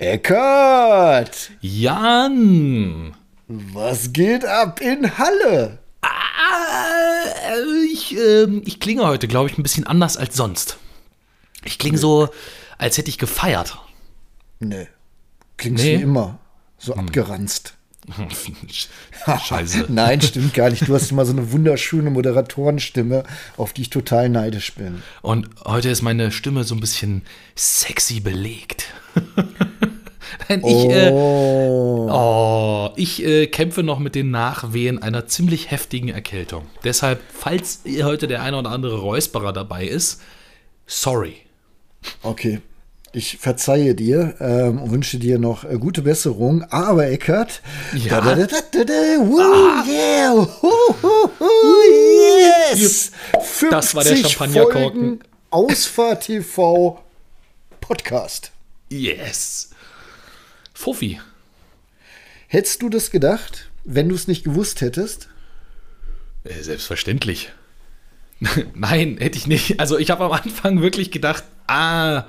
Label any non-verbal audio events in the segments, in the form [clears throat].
Eckart! Jan! Was geht ab in Halle? Ah, ich, äh, ich klinge heute, glaube ich, ein bisschen anders als sonst. Ich klinge so, als hätte ich gefeiert. Nee. Klingst Nee. wie immer. So abgeranzt. [laughs] Scheiße. [laughs] Nein, stimmt gar nicht. Du hast immer so eine wunderschöne Moderatorenstimme, auf die ich total neidisch bin. Und heute ist meine Stimme so ein bisschen sexy belegt. [laughs] Nein, ich, äh, oh. oh, ich äh, kämpfe noch mit den Nachwehen einer ziemlich heftigen Erkältung. Deshalb, falls heute der eine oder andere Räusperer dabei ist, sorry. Okay. Ich verzeihe dir ähm, und wünsche dir noch äh, gute Besserung. Aber Eckart, Ja. da, da, da, woo, yeah, hu, hu, hu, yes. Das war der 50 Champagnerkorken. Ausfahrt TV Podcast. Yes. Fuffi. Hättest du das gedacht, wenn du es nicht gewusst hättest? Äh, Selbstverständlich. [laughs] Nein, hätte ich nicht. Also ich habe am Anfang wirklich gedacht, ah,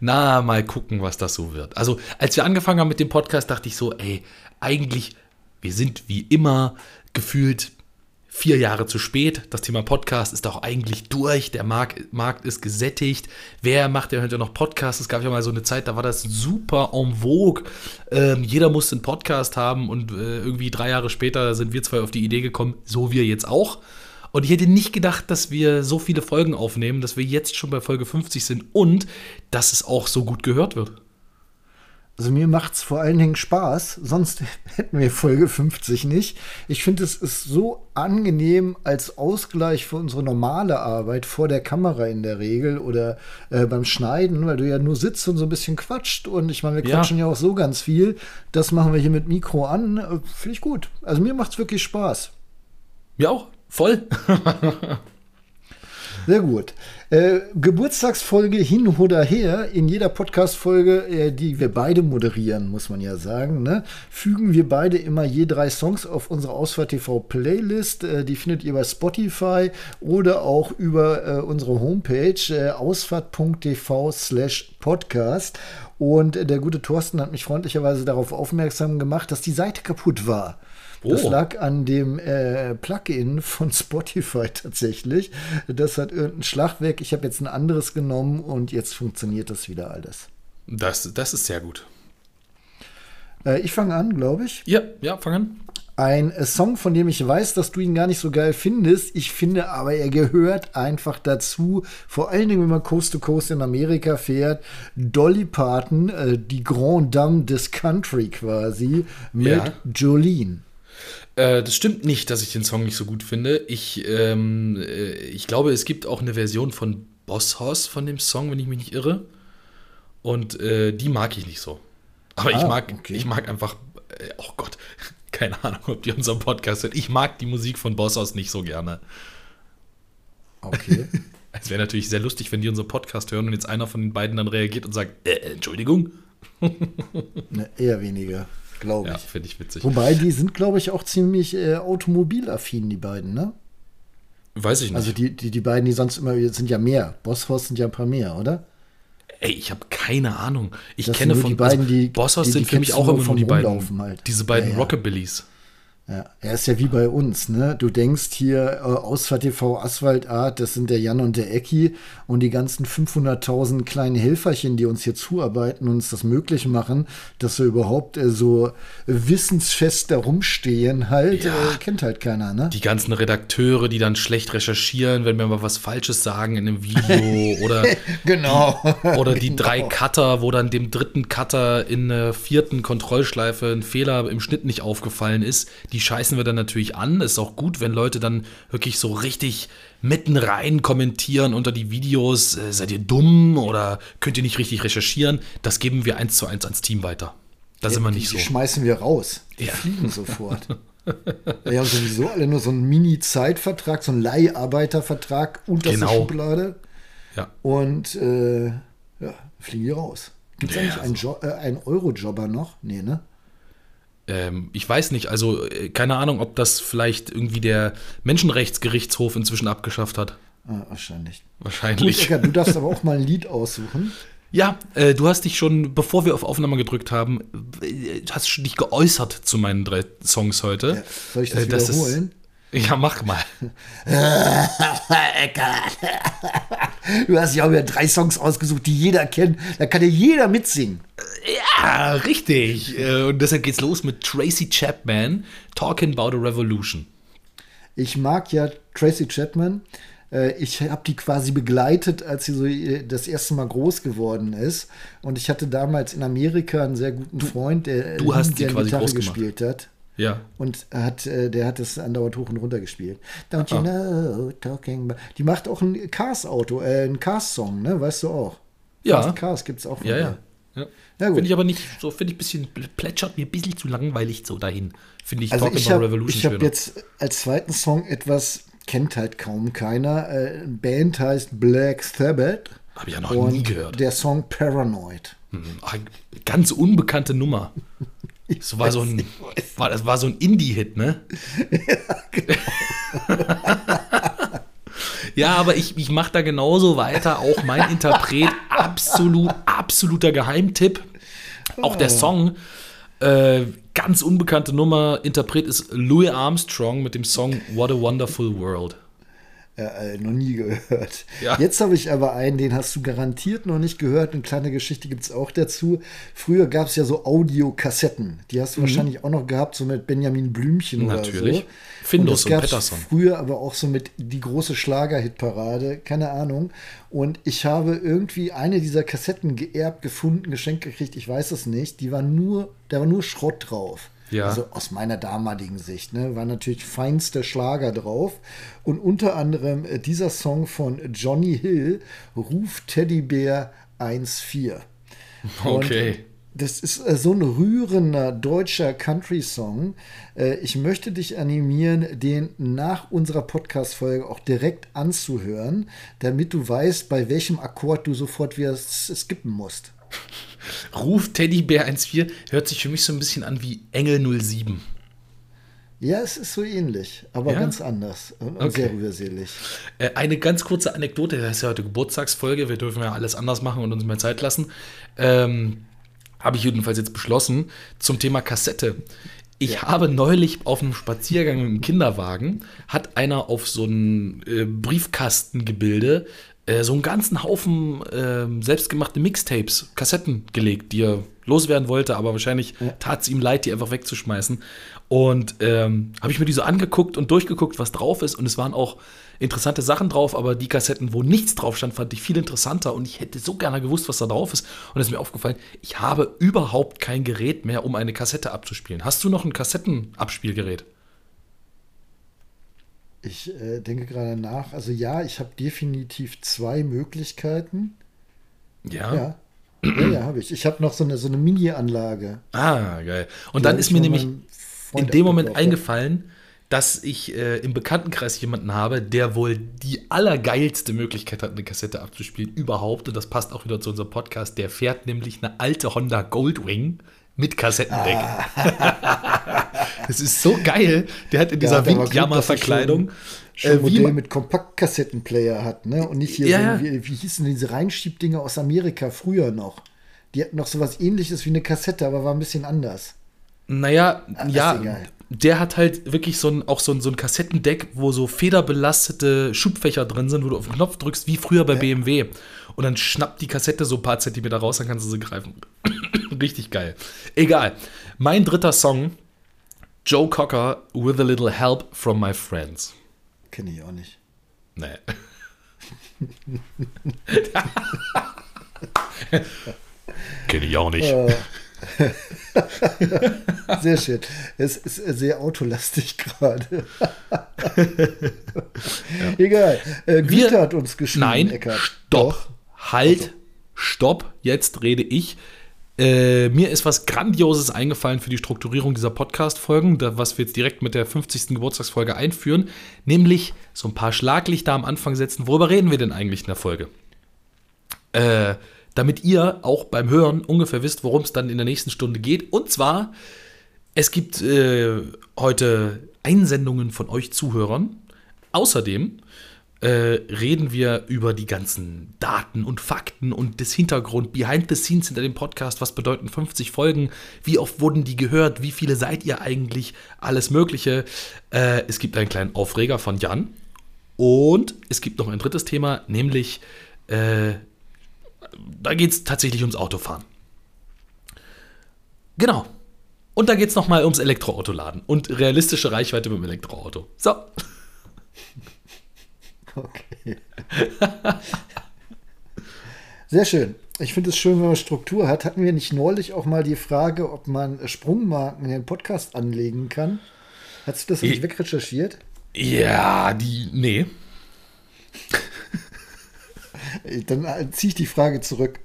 na, mal gucken, was das so wird. Also als wir angefangen haben mit dem Podcast, dachte ich so, ey, eigentlich, wir sind wie immer gefühlt vier Jahre zu spät. Das Thema Podcast ist auch eigentlich durch. Der Markt, Markt ist gesättigt. Wer macht denn heute noch Podcasts? Es gab ja mal so eine Zeit, da war das super en vogue. Ähm, jeder musste einen Podcast haben und äh, irgendwie drei Jahre später sind wir zwei auf die Idee gekommen, so wir jetzt auch. Und ich hätte nicht gedacht, dass wir so viele Folgen aufnehmen, dass wir jetzt schon bei Folge 50 sind und dass es auch so gut gehört wird. Also mir macht's vor allen Dingen Spaß, sonst [laughs] hätten wir Folge 50 nicht. Ich finde, es ist so angenehm als Ausgleich für unsere normale Arbeit vor der Kamera in der Regel oder äh, beim Schneiden, weil du ja nur sitzt und so ein bisschen quatscht. Und ich meine, wir Ja. quatschen ja auch so ganz viel. Das machen wir hier mit Mikro an. Äh, Finde ich gut. Also mir macht's wirklich Spaß. Mir auch, voll. [laughs] Sehr gut. Äh, Geburtstagsfolge hin oder her. In jeder Podcast-Folge, äh, die wir beide moderieren, muss man ja sagen, ne, fügen wir beide immer je drei Songs auf unsere Ausfahrt TV Playlist. Äh, die findet ihr bei Spotify oder auch über äh, unsere Homepage äh, ausfahrt.tv slash podcast. Und äh, der gute Thorsten hat mich freundlicherweise darauf aufmerksam gemacht, dass die Seite kaputt war. Das Oh. lag an dem äh, Plugin von [laughs] Spotify tatsächlich. Das hat irgendein Schlagwerk. Ich habe jetzt ein anderes genommen und jetzt funktioniert das wieder alles. Das, das ist sehr gut. Äh, ich fange an, glaube ich. Ja, ja, fang an. Ein äh, Song, von dem ich weiß, dass du ihn gar nicht so geil findest. Ich finde aber, er gehört einfach dazu. Vor allen Dingen, wenn man Coast to Coast in Amerika fährt. Dolly Parton, äh, die Grand Dame des Country quasi, mit Ja. Jolene. Äh, das stimmt nicht, dass ich den Song nicht so gut finde. Ich, ähm, äh, ich glaube, es gibt auch eine Version von Boss Hoss von dem Song, wenn ich mich nicht irre. Und äh, die mag ich nicht so. Aber ich Ah, mag, okay. ich mag einfach, äh, oh Gott, [laughs] keine Ahnung, ob die unseren Podcast hört. Ich mag die Musik von Boss Hoss nicht so gerne. Okay. [laughs] Es wäre natürlich sehr lustig, wenn die unseren Podcast hören und jetzt einer von den beiden dann reagiert und sagt, äh, Entschuldigung. [laughs] ne, eher weniger, glaube Ja, ich. finde ich witzig. Wobei, die sind, glaube ich, auch ziemlich äh, automobilaffin, die beiden, ne? Weiß ich nicht. Also die, die, die beiden, die sonst immer, sind ja mehr. Bosshaus sind ja ein paar mehr, oder? Ey, ich habe keine Ahnung. Ich Das kenne von die beiden, also, die- Bosshaus die- die sind für mich auch immer nur vom die beiden. Halt. Diese beiden Ja, ja. Rockabillys. Ja, er ist ja wie bei uns, ne? Du denkst hier, äh, Ausfahrt TV Asphaltart, das sind der Jan und der Ecki und die ganzen 500.000 kleinen Helferchen, die uns hier zuarbeiten und uns das möglich machen, dass wir überhaupt äh, so wissensfest da rumstehen, halt, Ja. äh, kennt halt keiner, ne? Die ganzen Redakteure, die dann schlecht recherchieren, wenn wir mal was Falsches sagen in einem Video [laughs] oder, genau. oder die drei Cutter, wo dann dem dritten Cutter in der vierten Kontrollschleife ein Fehler im Schnitt nicht aufgefallen ist. Die scheißen wir dann natürlich an. Ist auch gut, wenn Leute dann wirklich so richtig mitten rein kommentieren unter die Videos. Äh, seid ihr dumm oder könnt ihr nicht richtig recherchieren? Das geben wir eins zu eins ans Team weiter. Da sind wir die, nicht so. Die schmeißen wir raus. Die Ja. fliegen sofort. [laughs] Die haben sowieso alle nur so einen Mini-Zeitvertrag, so einen Leiharbeitervertrag unterste Genau. Schublade. Ja. Und äh, ja, fliegen die raus. Gibt es Ja, eigentlich einen, jo äh, einen Eurojobber noch? Nee, ne? Ähm, ich weiß nicht, also äh, keine Ahnung, ob das vielleicht irgendwie der Menschenrechtsgerichtshof inzwischen abgeschafft hat. Ah, wahrscheinlich. Gut, Wahrscheinlich. Eckart, du darfst aber auch mal ein Lied aussuchen. Ja, äh, du hast dich schon, bevor wir auf Aufnahme gedrückt haben, äh, hast schon dich geäußert zu meinen drei Songs heute. Ja, soll ich das äh, wiederholen? Ist, ja, mach mal. [laughs] du hast ja auch wieder drei Songs ausgesucht, die jeder kennt. Da kann ja jeder mitsingen. Ja, richtig. Äh, und deshalb geht's los mit Tracy Chapman, Talking About a Revolution. Ich mag ja Tracy Chapman. Äh, ich habe die quasi begleitet, als sie so äh, das erste Mal groß geworden ist. Und ich hatte damals in Amerika einen sehr guten Freund, der du hast die quasi Gitarre gespielt hat. Ja. Und hat, der hat das andauernd hoch und runter gespielt. Don't you ah. know, talking about. Die macht auch ein Cars-Auto, äh, ein Cars-Song, ne? Weißt du auch? Ja. Fast Cars gibt es auch. Von ja, ja. ja. ja finde ich aber nicht so, finde ich ein bisschen, plätschert mir ein bisschen zu langweilig so dahin. Finde ich also Talking ich hab, Revolution Ich habe jetzt als zweiten Song etwas, kennt halt kaum keiner. Äh, Band heißt Black Sabbath. Habe ich ja noch nie gehört. Der Song Paranoid. Hm, ganz unbekannte Nummer. Das war, so ein, war, das war so ein Indie-Hit, ne? ja, genau. ja, aber ich, ich mache da genauso weiter. Auch mein [laughs] Interpret, absolut, absoluter Geheimtipp. Auch der oh. Song, äh, ganz unbekannte Nummer. Interpret ist Louis Armstrong mit dem Song What a Wonderful World. Ja, äh, noch nie gehört. Ja. Jetzt habe ich aber einen, den hast du garantiert noch nicht gehört. Eine kleine Geschichte gibt es auch dazu. Früher gab es ja so Audiokassetten. Die hast du mhm. wahrscheinlich auch noch gehabt, so mit Benjamin Blümchen Natürlich. oder so. Findus und, und Pettersson. Früher aber auch so mit die große Schlager-Hitparade, keine Ahnung. Und ich habe irgendwie eine dieser Kassetten geerbt, gefunden, geschenkt gekriegt, ich weiß es nicht. Die war nur, da war nur Schrott drauf. Ja. Also aus meiner damaligen Sicht, ne, war natürlich feinster Schlager drauf. Und unter anderem äh, dieser Song von Johnny Hill, Ruf Teddybär 1.4. Okay. das ist äh, so ein rührender deutscher Country-Song. Äh, ich möchte dich animieren, den nach unserer Podcast-Folge auch direkt anzuhören, damit du weißt, bei welchem Akkord du sofort wieder skippen musst. [laughs] Ruf Teddybär 1.4 hört sich für mich so ein bisschen an wie Engel 07. Ja, es ist so ähnlich, aber ja? ganz anders und okay. sehr rührselig. Äh, eine ganz kurze Anekdote, das ist ja heute Geburtstagsfolge, wir dürfen ja alles anders machen und uns mehr Zeit lassen. Ähm, Habe ich jedenfalls jetzt beschlossen zum Thema Kassette. Ich ja. habe neulich auf einem Spaziergang mit dem Kinderwagen, hat einer auf so ein äh, Briefkastengebilde äh, so einen ganzen Haufen äh, selbstgemachte Mixtapes, Kassetten gelegt, die er loswerden wollte, aber wahrscheinlich ja. tat es ihm leid, die einfach wegzuschmeißen. Und ähm, habe ich mir die so angeguckt und durchgeguckt, was drauf ist. Und es waren auch interessante Sachen drauf, aber die Kassetten, wo nichts drauf stand, fand ich viel interessanter. Und ich hätte so gerne gewusst, was da drauf ist. Und es ist mir aufgefallen, ich habe überhaupt kein Gerät mehr, um eine Kassette abzuspielen. Hast du noch ein Kassettenabspielgerät? Ich äh, denke gerade nach. Also ja, ich habe definitiv zwei Möglichkeiten. Ja. Ja, ja, ja habe ich. Ich habe noch so eine, so eine Mini-Anlage. Ah, geil. Und dann ist mir nämlich in dem Moment eingefallen, dass ich äh, im Bekanntenkreis jemanden habe, der wohl die allergeilste Möglichkeit hat, eine Kassette abzuspielen überhaupt. Und das passt auch wieder zu unserem Podcast. Der fährt nämlich eine alte Honda Goldwing mit Kassettendeck. Ah. [laughs] das ist so geil. Der hat in dieser ja, Windjammer-Verkleidung. Schon, äh, Modell mit Kompaktkassettenplayer hat, ne? Und nicht hier ja, so, wie, wie hießen diese Reinschiebdinger aus Amerika früher noch? Die hatten noch so was ähnliches wie eine Kassette, aber war ein bisschen anders. Naja, Ach, ja, der hat halt wirklich so ein, auch so ein, so ein Kassettendeck, wo so federbelastete Schubfächer drin sind, wo du auf den Knopf drückst, wie früher bei ja. BMW. Und dann schnappt die Kassette so ein paar Zentimeter raus, dann kannst du sie greifen. [coughs] Richtig geil. Egal. Mein dritter Song, Joe Cocker, With a Little Help from My Friends. Kenne ich auch nicht. Nee. [laughs] Kenne ich auch nicht. Äh. [laughs] sehr schön. Es ist sehr autolastig gerade. ja. [laughs] Egal. Äh, Güter hat uns geschrieben. Nein, Eckart. stopp. Doch. Halt, also. stopp. Jetzt rede ich. Äh, mir ist was Grandioses eingefallen für die Strukturierung dieser Podcast-Folgen, was wir jetzt direkt mit der 50. Geburtstagsfolge einführen, nämlich so ein paar Schlaglichter am Anfang setzen. Worüber reden wir denn eigentlich in der Folge? Äh, damit ihr auch beim Hören ungefähr wisst, worum es dann in der nächsten Stunde geht. Und zwar, es gibt äh, heute Einsendungen von euch Zuhörern. Außerdem äh, reden wir über die ganzen Daten und Fakten und das Hintergrund, Behind the Scenes hinter dem Podcast. Was bedeuten 50 Folgen? Wie oft wurden die gehört? Wie viele seid ihr eigentlich? Alles Mögliche. Äh, es gibt einen kleinen Aufreger von Jan. Und es gibt noch ein drittes Thema, nämlich äh, da geht es tatsächlich ums Autofahren. Genau. Und da geht es nochmal ums Elektroautoladen und realistische Reichweite mit dem Elektroauto. So. Okay. Sehr schön. Ich finde es schön, wenn man Struktur hat. Hatten wir nicht neulich auch mal die Frage, ob man Sprungmarken in den Podcast anlegen kann? Hast du das nicht wegrecherchiert? Ja, die. Nee. Dann ziehe ich die Frage zurück.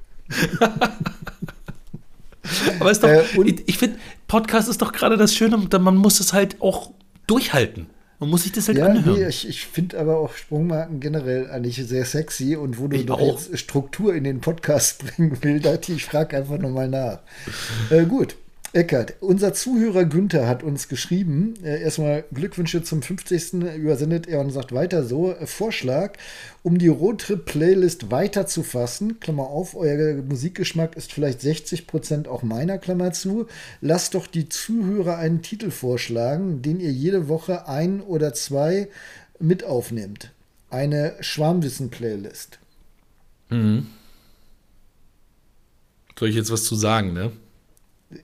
Aber ist doch, äh, ich, ich finde, Podcast ist doch gerade das Schöne, man muss es halt auch durchhalten. Man muss sich das halt ja, anhören. Nee, ich, ich finde aber auch Sprungmarken generell eigentlich sehr sexy und wo du Ich doch auch. jetzt Struktur in den Podcast [laughs] bringen willst, ich frage einfach nochmal nach. Äh, gut. Eckert, unser Zuhörer Günther hat uns geschrieben, äh, erstmal Glückwünsche zum 50. übersendet er und sagt weiter so, äh, Vorschlag, um die Roadtrip-Playlist weiterzufassen, Klammer auf, euer Musikgeschmack ist vielleicht 60% auch meiner, Klammer zu, lasst doch die Zuhörer einen Titel vorschlagen, den ihr jede Woche ein oder zwei mit aufnehmt. Eine Schwarmwissen-Playlist. Soll ich jetzt was zu sagen, ne?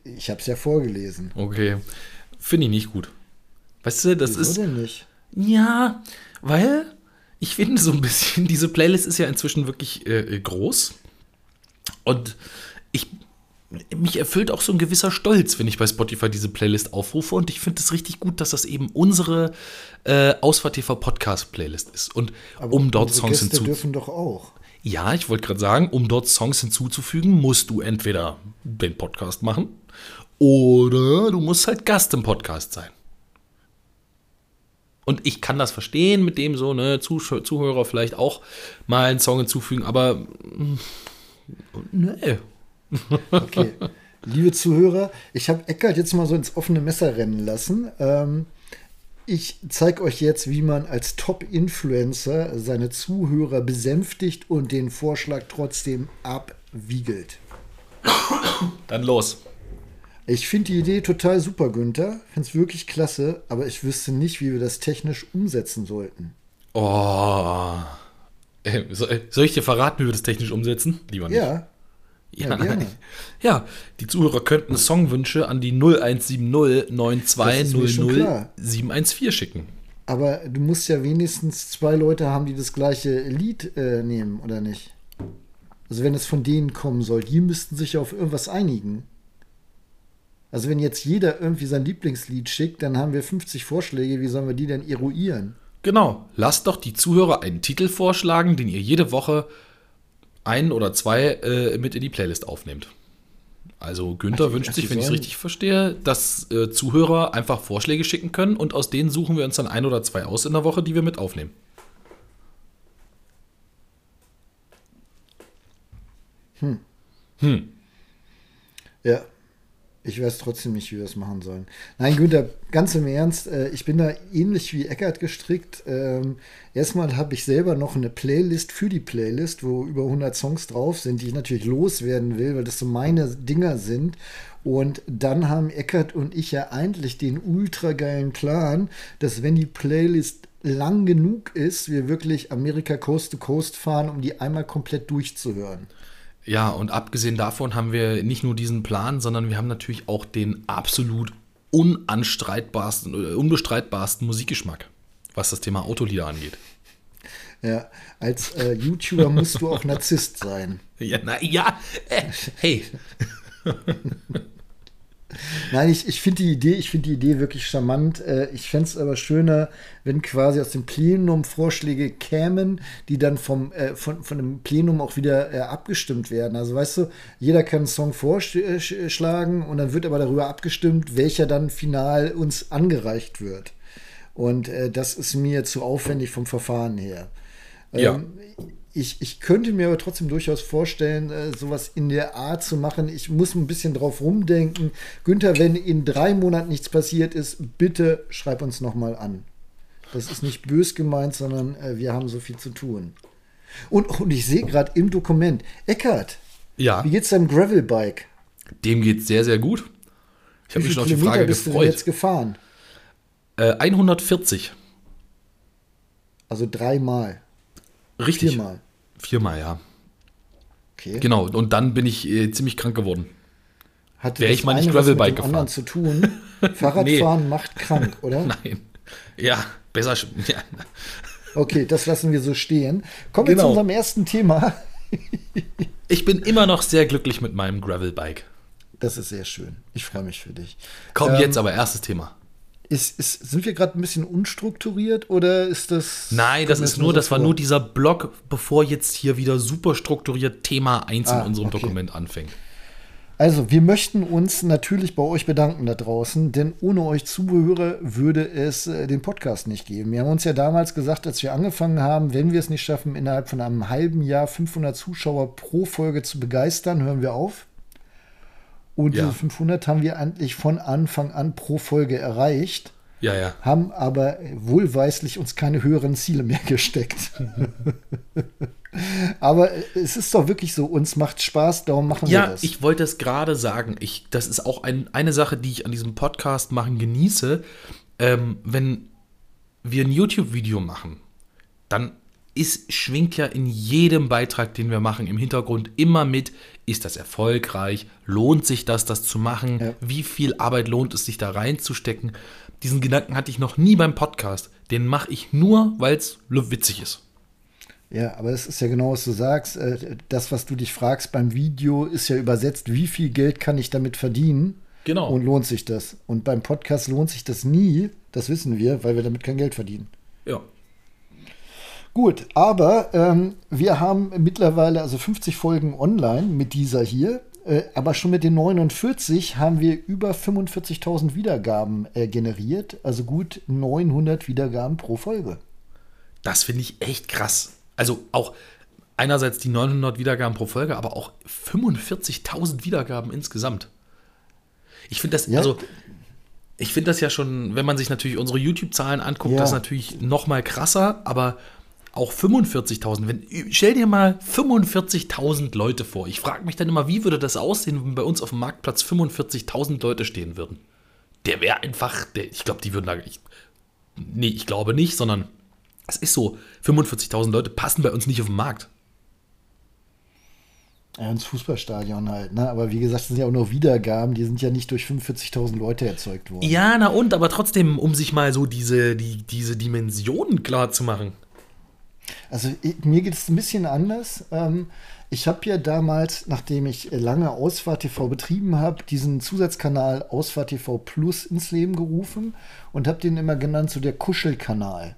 Ich habe es ja vorgelesen. Okay. Finde ich nicht gut. Weißt du, das Wieso ist. denn nicht? Ja, weil ich finde so ein bisschen, [laughs] diese Playlist ist ja inzwischen wirklich äh, groß. Und ich. Mich erfüllt auch so ein gewisser Stolz, wenn ich bei Spotify diese Playlist aufrufe. Und ich finde es richtig gut, dass das eben unsere äh, Ausfahrt TV Podcast Playlist ist. Und um dort Songs Gäste hinzuzufügen. dürfen doch auch. Ja, ich wollte gerade sagen, um dort Songs hinzuzufügen, musst du entweder den Podcast machen oder du musst halt Gast im Podcast sein. Und ich kann das verstehen mit dem so, ne, Zuh Zuhörer vielleicht auch mal einen Song hinzufügen, aber nee. [laughs] Okay. Liebe Zuhörer, ich habe Eckert jetzt mal so ins offene Messer rennen lassen. Ähm, ich zeige euch jetzt, wie man als Top-Influencer seine Zuhörer besänftigt und den Vorschlag trotzdem abwiegelt. Dann los. Ich finde die Idee total super, Günther. Finde es wirklich klasse, aber ich wüsste nicht, wie wir das technisch umsetzen sollten. Oh. So- Soll ich dir verraten, wie wir das technisch umsetzen? Lieber nicht. Ja, Ja, Ja, ja, die Zuhörer könnten Songwünsche an die 0170 Das ist mir schon 9200 klar. 714 schicken. aber du musst ja wenigstens zwei Leute haben, die das gleiche Lied äh, nehmen, oder nicht? Also wenn es von denen kommen soll, die müssten sich ja auf irgendwas einigen. Also wenn jetzt jeder irgendwie sein Lieblingslied schickt, dann haben wir 50 Vorschläge, wie sollen wir die denn eruieren? Genau, lasst doch die Zuhörer einen Titel vorschlagen, den ihr jede Woche ein oder zwei äh, mit in die Playlist aufnehmt. Also Günther Ach, wünscht sich, wenn ich es richtig verstehe, dass äh, Zuhörer einfach Vorschläge schicken können und aus denen suchen wir uns dann ein oder zwei aus in der Woche, die wir mit aufnehmen. Ja. Ich weiß trotzdem nicht, wie wir das machen sollen. Nein, Günther, ganz im Ernst, äh, ich bin da ähnlich wie Eckert gestrickt. Ähm, erstmal habe ich selber noch eine Playlist für die Playlist, wo über 100 Songs drauf sind, die ich natürlich loswerden will, weil das so meine Dinger sind. Und dann haben Eckert und ich ja eigentlich den ultra geilen Plan, dass wenn die Playlist lang genug ist, wir wirklich Amerika Coast to Coast fahren, um die einmal komplett durchzuhören. Ja, und abgesehen davon haben wir nicht nur diesen Plan, sondern wir haben natürlich auch den absolut unanstreitbarsten, äh, unbestreitbarsten Musikgeschmack, was das Thema Autolieder angeht. Ja, als äh, YouTuber musst du auch Narzisst sein. [laughs] Ja, na, ja, äh, hey, [laughs] Nein, ich, ich finde die Idee, ich finde die Idee wirklich charmant. Äh, ich fände es aber schöner, wenn quasi aus dem Plenum Vorschläge kämen, die dann vom, äh, von, von dem Plenum auch wieder äh, abgestimmt werden. Also weißt du, jeder kann einen Song vorschlagen und dann wird aber darüber abgestimmt, welcher dann final uns angereicht wird. Und äh, das ist mir zu aufwendig vom Verfahren her. Ja. Ähm, ich, ich könnte mir aber trotzdem durchaus vorstellen, äh, sowas in der Art zu machen. Ich muss ein bisschen drauf rumdenken. Günther, wenn in drei Monaten nichts passiert ist, bitte schreib uns nochmal an. Das ist nicht bös gemeint, sondern äh, wir haben so viel zu tun. Und, und ich sehe gerade im Dokument, Eckart, Ja, wie geht's deinem Gravelbike? dem geht sehr, sehr gut. Ich habe Wie mich schon auf die Frage bist du denn jetzt gefreut. gefahren? Äh, 140. Also dreimal, Richtig. viermal. Viermal, ja. Okay. Genau. Und dann bin ich äh, ziemlich krank geworden. Hatte Wär das ich mal nicht Gravelbike mit dem anderen gefahren. zu tun? [laughs] Fahrradfahren macht krank, [laughs] oder? Nein. Ja, besser. [laughs] Ja. Okay, das lassen wir so stehen. Kommen wir Genau. zu unserem ersten Thema. Ich bin immer noch sehr glücklich mit meinem Gravelbike. Das ist sehr schön. Ich freue mich für dich. Komm, Ähm, jetzt aber erstes Thema. Ist, ist, sind wir gerade ein bisschen unstrukturiert oder ist das. Nein, das ist nur, das war vor? nur dieser Block, bevor jetzt hier wieder super strukturiert Thema 1 Ah, in unserem okay. Dokument anfängt. Also, wir möchten uns natürlich bei euch bedanken da draußen, denn ohne euch Zuhörer würde es äh, den Podcast nicht geben. Wir haben uns ja damals gesagt, als wir angefangen haben, wenn wir es nicht schaffen, innerhalb von einem halben Jahr 500 Zuschauer pro Folge zu begeistern, hören wir auf. Und Ja. diese 500 haben wir eigentlich von Anfang an pro Folge erreicht, Ja, ja. haben aber wohlweislich uns keine höheren Ziele mehr gesteckt. [laughs] aber es ist doch wirklich so, uns macht Spaß, darum machen wir Ja, das. ich wollte es gerade sagen. Ich, das ist auch ein, eine Sache, die ich an diesem Podcast machen genieße. Ähm, wenn wir ein YouTube-Video machen, dann ist, schwingt ja in jedem Beitrag, den wir machen, im Hintergrund immer mit, ist das erfolgreich? Lohnt sich das, das zu machen? Ja. Wie viel Arbeit lohnt es sich da reinzustecken? Diesen Gedanken hatte ich noch nie beim Podcast. Den mache ich nur, weil es witzig ist. Ja, aber es ist ja genau, was du sagst. Äh, Das, was du dich fragst beim Video, ist ja übersetzt, wie viel Geld kann ich damit verdienen? Genau. Und lohnt sich das? Und beim Podcast lohnt sich das nie. Das wissen wir, weil wir damit kein Geld verdienen. Ja. Gut, aber ähm, wir haben mittlerweile also 50 Folgen online mit dieser hier. Äh, aber schon mit den 49 haben wir über 45.000 Wiedergaben äh, generiert. Also gut 900 Wiedergaben pro Folge. Das finde ich echt krass. Also auch einerseits die 900 Wiedergaben pro Folge, aber auch 45.000 Wiedergaben insgesamt. Ich finde das, Ja. also ich finde das ja schon, wenn man sich natürlich unsere YouTube-Zahlen anguckt, Ja. das ist natürlich noch mal krasser, aber auch 45.000. Wenn- Stell dir mal 45.000 Leute vor. Ich frage mich dann immer, wie würde das aussehen, wenn bei uns auf dem Marktplatz 45.000 Leute stehen würden? Der wäre einfach, der, ich glaube, die würden da, ich, nee, ich glaube nicht, sondern es ist so, 45.000 Leute passen bei uns nicht auf den Markt. Ja, ins Fußballstadion halt, ne? Aber wie gesagt, das sind ja auch nur Wiedergaben, die sind ja nicht durch 45.000 Leute erzeugt worden. Ja, na und, aber trotzdem, um sich mal so diese, die, diese Dimensionen klar zu machen. Also ich, mir geht es ein bisschen anders. Ähm, ich habe ja damals, nachdem ich äh, lange Ausfahrt TV betrieben habe, diesen Zusatzkanal Ausfahrt TV Plus ins Leben gerufen und habe den immer genannt so der Kuschelkanal.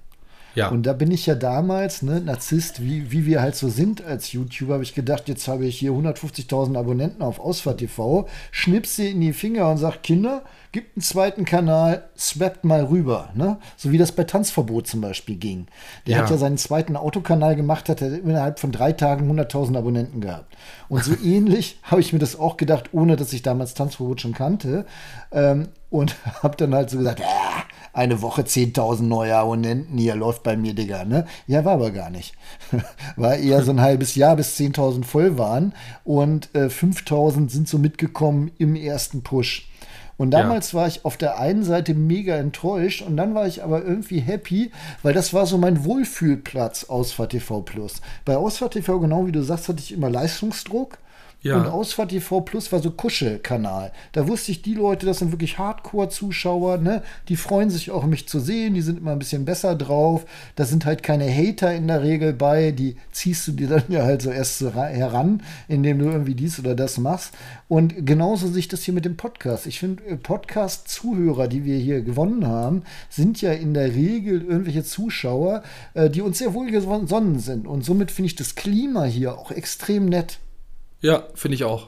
Ja, Und da bin ich ja damals, ne, Narzisst, wie, wie wir halt so sind als YouTuber, habe ich gedacht, jetzt habe ich hier 150.000 Abonnenten auf Ausfahrt TV, schnips sie in die Finger und sag, Kinder, gibt einen zweiten Kanal, swappt mal rüber, ne? So wie das bei Tanzverbot zum Beispiel ging. Der Ja. hat ja seinen zweiten Autokanal gemacht, hat er innerhalb von drei Tagen 100.000 Abonnenten gehabt. Und so [laughs] ähnlich habe ich mir das auch gedacht, ohne dass ich damals Tanzverbot schon kannte. Ähm, und [laughs] habe dann halt so gesagt, ah, eine Woche 10.000 neue Abonnenten, hier läuft bei mir, Digga. Ne? Ja, war aber gar nicht. [laughs] War eher so ein halbes Jahr, bis 10.000 voll waren. Und äh, 5.000 sind so mitgekommen im ersten Push. Und damals war ich auf der einen Seite mega enttäuscht und dann war ich aber irgendwie happy, weil das war so mein Wohlfühlplatz Ausfahrt TV Plus. Bei Ausfahrt TV, genau wie du sagst, hatte ich immer Leistungsdruck. Ja. Und Ausfahrt TV Plus war so Kuschelkanal. Da wusste ich, die Leute, das sind wirklich Hardcore-Zuschauer, ne? Die freuen sich auch, mich zu sehen, die sind immer ein bisschen besser drauf. Da sind halt keine Hater in der Regel bei, die ziehst du dir dann ja halt so erst so ra- heran, indem du irgendwie dies oder das machst. Und genauso sehe ich das hier mit dem Podcast. Ich finde, äh, Podcast-Zuhörer, die wir hier gewonnen haben, sind ja in der Regel irgendwelche Zuschauer, äh, die uns sehr wohlgesonnen sind. Und somit finde ich das Klima hier auch extrem nett. Ja, finde ich auch.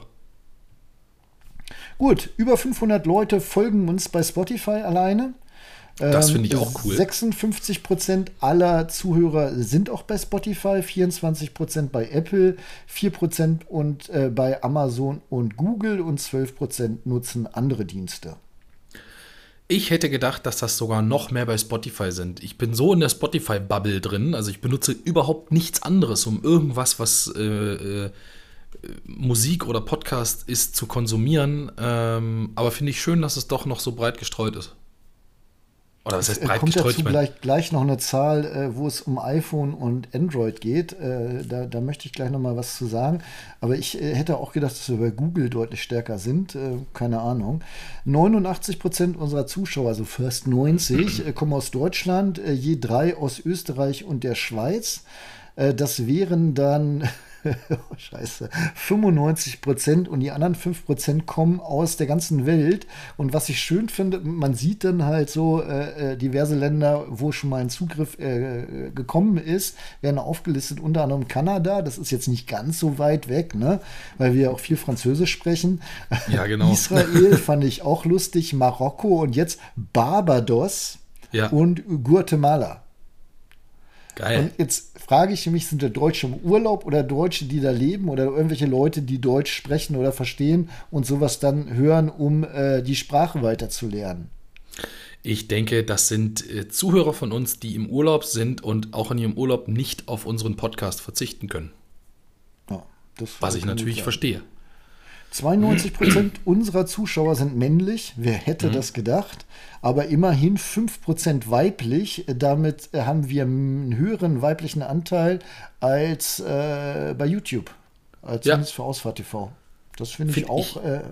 Gut, über 500 Leute folgen uns bei Spotify alleine. Das Ähm, finde ich auch cool. 56 Prozent aller Zuhörer sind auch bei Spotify, 24 Prozent bei Apple, 4 Prozent und äh, bei Amazon und Google und 12 Prozent nutzen andere Dienste. Ich hätte gedacht, dass das sogar noch mehr bei Spotify sind. Ich bin so in der Spotify-Bubble drin, also ich benutze überhaupt nichts anderes, um irgendwas, was äh, äh, Musik oder Podcast ist, zu konsumieren. Ähm, aber finde ich schön, dass es doch noch so breit gestreut ist. Oder was heißt breit kommt gestreut? dazu gleich, gleich noch eine Zahl, äh, wo es um iPhone und Android geht. Äh, da, da möchte ich gleich noch mal was zu sagen. Aber ich äh, hätte auch gedacht, dass wir bei Google deutlich stärker sind. Äh, keine Ahnung. 89 Prozent unserer Zuschauer, also fast 90, äh, kommen aus Deutschland, äh, je drei aus Österreich und der Schweiz. das wären dann oh, [laughs] scheiße, 95 Prozent und die anderen 5 Prozent kommen aus der ganzen Welt. Und was ich schön finde, man sieht dann halt so äh, äh, diverse Länder, wo schon mal ein Zugriff äh, gekommen ist, werden aufgelistet, unter anderem Kanada. Das ist jetzt nicht ganz so weit weg, ne? weil wir auch viel Französisch sprechen. Ja, genau. [laughs] Israel fand ich auch lustig, Marokko und jetzt Barbados ja. und Guatemala. Geil. Und jetzt frage ich mich, sind da Deutsche im Urlaub oder Deutsche, die da leben oder irgendwelche Leute, die Deutsch sprechen oder verstehen und sowas dann hören, um äh, die Sprache weiterzulernen? Ich denke, das sind äh, Zuhörer von uns, die im Urlaub sind und auch in ihrem Urlaub nicht auf unseren Podcast verzichten können. Ja, Was ich natürlich verstehe. 92 Prozent unserer Zuschauer sind männlich. Wer hätte mhm. das gedacht? Aber immerhin 5 Prozent weiblich. Damit haben wir einen höheren weiblichen Anteil als äh, bei YouTube. Als ja. Für Ausfahrt TV. Das finde ich find auch ich, äh,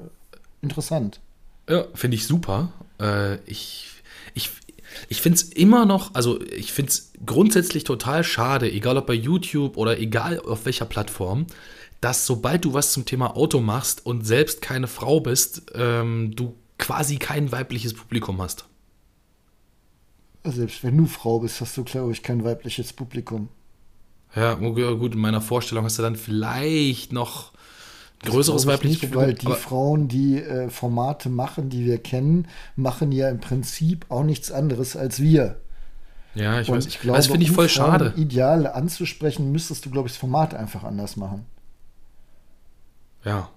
interessant. Ja, finde ich super. Äh, ich ich, ich finde es immer noch, also ich finde es grundsätzlich total schade, egal ob bei YouTube oder egal auf welcher Plattform, dass sobald du was zum Thema Auto machst und selbst keine Frau bist, ähm, du quasi kein weibliches Publikum hast. Selbst wenn du Frau bist, hast du, glaube ich, kein weibliches Publikum. Ja, gut, in meiner Vorstellung hast du dann vielleicht noch größeres weibliches nicht, Publikum. Weil die Frauen, die äh, Formate machen, die wir kennen, machen ja im Prinzip auch nichts anderes als wir. Ja, ich Und weiß. Ich glaube, das finde ich voll um schade. Ideale anzusprechen, müsstest du, glaube ich, das Format einfach anders machen. Ja.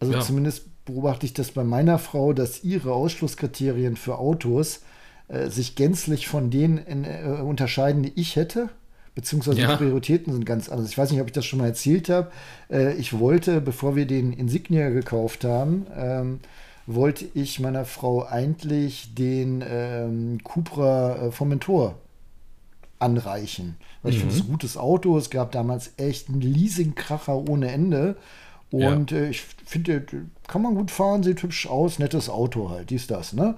Also ja. zumindest beobachte ich das bei meiner Frau, dass ihre Ausschlusskriterien für Autos äh, sich gänzlich von denen in, äh, unterscheiden, die ich hätte. Beziehungsweise ja. die Prioritäten sind ganz anders. Ich weiß nicht, ob ich das schon mal erzählt habe. Äh, ich wollte, bevor wir den Insignia gekauft haben, ähm, wollte ich meiner Frau eigentlich den ähm, Cupra äh, Formentor anreichen. Weil ich finde es ein gutes Auto. Es gab damals echt einen Leasingkracher ohne Ende. Und ja. äh, ich finde, kann man gut fahren, sieht hübsch aus, nettes Auto halt, dies, das, ne?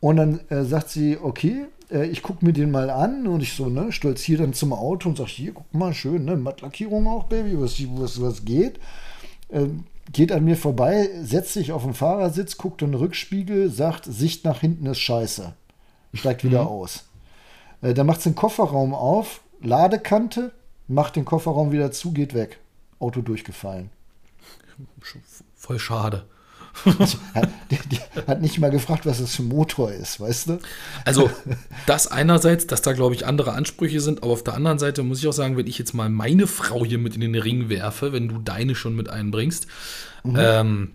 Und dann äh, sagt sie, okay, äh, ich gucke mir den mal an und ich so, ne, stolziere dann zum Auto und sage, hier, guck mal, schön, ne, Mattlackierung auch, Baby, was, was, was geht. Ähm, geht an mir vorbei, setzt sich auf den Fahrersitz, guckt in den Rückspiegel, sagt, Sicht nach hinten ist scheiße. Steigt wieder mhm. aus. Äh, dann macht sie den Kofferraum auf, Ladekante, macht den Kofferraum wieder zu, geht weg. Auto durchgefallen. Voll schade. [laughs] die, die hat nicht mal gefragt, was das für ein Motor ist, weißt du? Also, [laughs] das einerseits, dass da, glaube ich, andere Ansprüche sind, aber auf der anderen Seite muss ich auch sagen, wenn ich jetzt mal meine Frau hier mit in den Ring werfe, wenn du deine schon mit einbringst, mhm. ähm,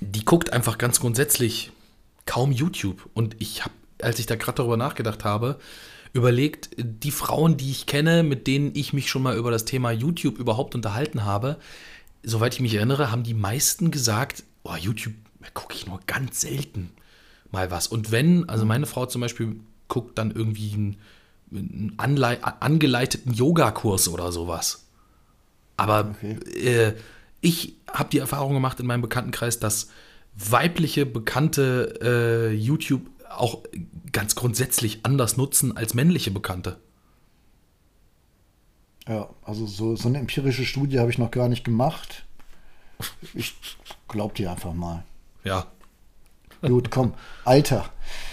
die guckt einfach ganz grundsätzlich kaum YouTube. Und ich habe, als ich da gerade darüber nachgedacht habe, überlegt, die Frauen, die ich kenne, mit denen ich mich schon mal über das Thema YouTube überhaupt unterhalten habe, soweit ich mich erinnere, haben die meisten gesagt, oh, YouTube gucke ich nur ganz selten mal was. Und wenn, also meine Frau zum Beispiel guckt dann irgendwie einen, einen angeleiteten Yogakurs oder sowas. Aber okay. äh, ich habe die Erfahrung gemacht in meinem Bekanntenkreis, dass weibliche Bekannte äh, YouTube auch ganz grundsätzlich anders nutzen als männliche Bekannte. Ja, also so, so eine empirische Studie habe ich noch gar nicht gemacht. Ich glaube dir einfach mal. Ja. [laughs] Gut, komm. Alter.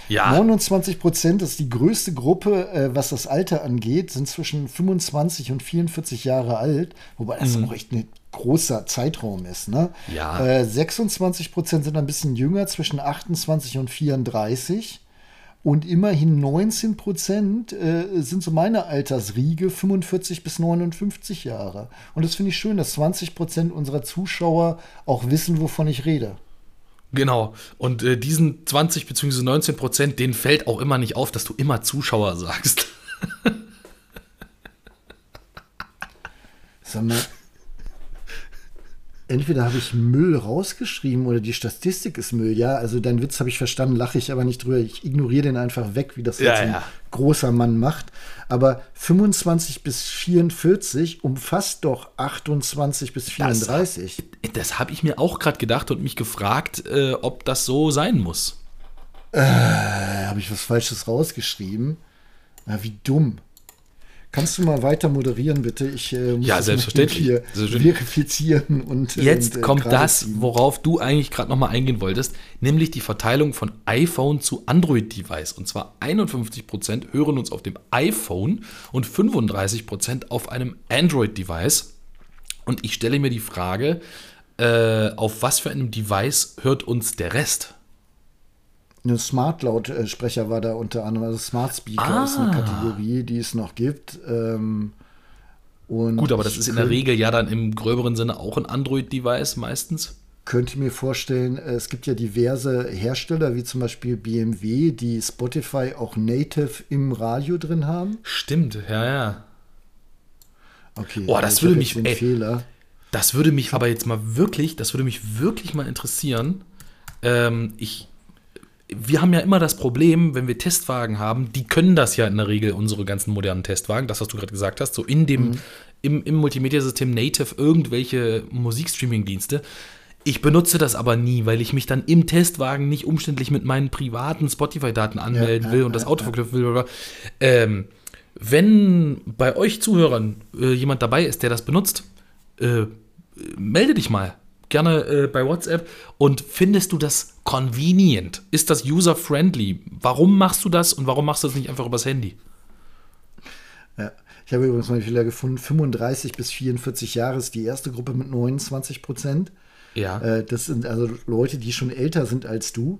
Ja. 29 Prozent ist die größte Gruppe, äh, was das Alter angeht, sind zwischen 25 und 44 Jahre alt, wobei das mhm. auch echt ein großer Zeitraum ist. Ne? Ja. Äh, 26 Prozent sind ein bisschen jünger, zwischen 28 und 34. Und immerhin 19 Prozent äh, sind so meine Altersriege, 45 bis 59 Jahre. Und das finde ich schön, dass 20 Prozent unserer Zuschauer auch wissen, wovon ich rede. Genau. Und äh, diesen 20 bzw. 19 Prozent, denen fällt auch immer nicht auf, dass du immer Zuschauer sagst. Sag mal, entweder habe ich Müll rausgeschrieben oder die Statistik ist Müll. Ja, also deinen Witz habe ich verstanden, lache ich aber nicht drüber. Ich ignoriere den einfach weg, wie das Ja, jetzt ein ja. großer Mann macht. Aber 25 bis 44 umfasst doch 28 bis 34. Das habe ich mir auch gerade gedacht und mich gefragt, äh, ob das so sein muss. Da habe ich was Falsches rausgeschrieben. Na, wie dumm. Kannst du mal weiter moderieren, bitte? Ich äh, muss Ja, selbstverständlich. Hier Selbstverständlich. verifizieren und Jetzt und, äh, kommt das, worauf du eigentlich gerade nochmal eingehen wolltest, nämlich die Verteilung von iPhone zu Android-Device. Und zwar 51% hören uns auf dem iPhone und 35% auf einem Android-Device. Und ich stelle mir die Frage, äh, auf was für einem Device hört uns der Rest? Ein Smart-Lautsprecher war da unter anderem, also Smart Speaker Ah. ist eine Kategorie, die es noch gibt. Ähm, Gut, aber das ist in der Regel ja dann im gröberen Sinne auch ein Android-Device meistens. könnte mir vorstellen, es gibt ja diverse Hersteller, wie zum Beispiel BMW, die Spotify auch native im Radio drin haben. Stimmt, ja, ja. Okay, Oh, das würde mich- ey. Fehler. Das würde mich aber jetzt mal wirklich, das würde mich wirklich mal interessieren. Ähm, ich, wir haben ja immer das Problem, wenn wir Testwagen haben, die können das ja in der Regel, unsere ganzen modernen Testwagen, das, was du gerade gesagt hast, so in dem, im, im Multimedia-System Native irgendwelche Musikstreaming-Dienste. Ich benutze das aber nie, weil ich mich dann im Testwagen nicht umständlich mit meinen privaten Spotify-Daten anmelden ja, will und das ja, Auto verknüpfen will. Ähm, wenn bei euch Zuhörern äh, jemand dabei ist, der das benutzt, äh, melde dich mal gerne äh, bei WhatsApp und findest du das convenient? Ist das user-friendly? Warum machst du das und warum machst du das nicht einfach übers Handy? Ja. Ich habe übrigens mal Fehler gefunden. 35 bis 44 Jahre ist die erste Gruppe mit 29 Prozent. Ja. Äh, das sind also Leute, die schon älter sind als du.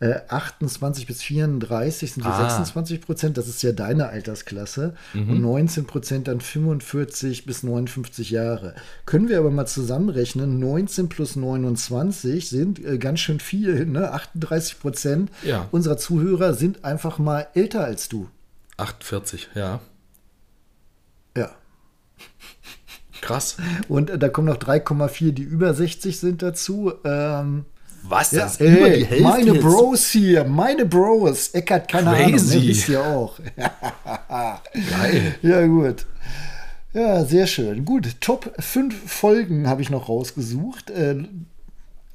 Äh, 28 bis 34 sind die Ah. 26 Prozent, das ist ja deine Altersklasse. Mhm. Und 19 Prozent dann 45 bis 59 Jahre. Können wir aber mal zusammenrechnen, 19 plus 29 sind äh, ganz schön viel, ne? 38 Prozent Ja. unserer Zuhörer sind einfach mal älter als du. 48, ja. Ja. Krass. Und äh, da kommen noch 3,4, die über 60 sind dazu. Ähm, Was? Ja, Das ist über die ey, Hälfte meine jetzt. Bros hier, meine Bros. Eckert, keine Ahnung, Crazy. ne, wisst ihr auch. [laughs] [laughs] Geil. ja, gut. Ja, sehr schön. Gut, Top 5 Folgen habe ich noch rausgesucht. Äh,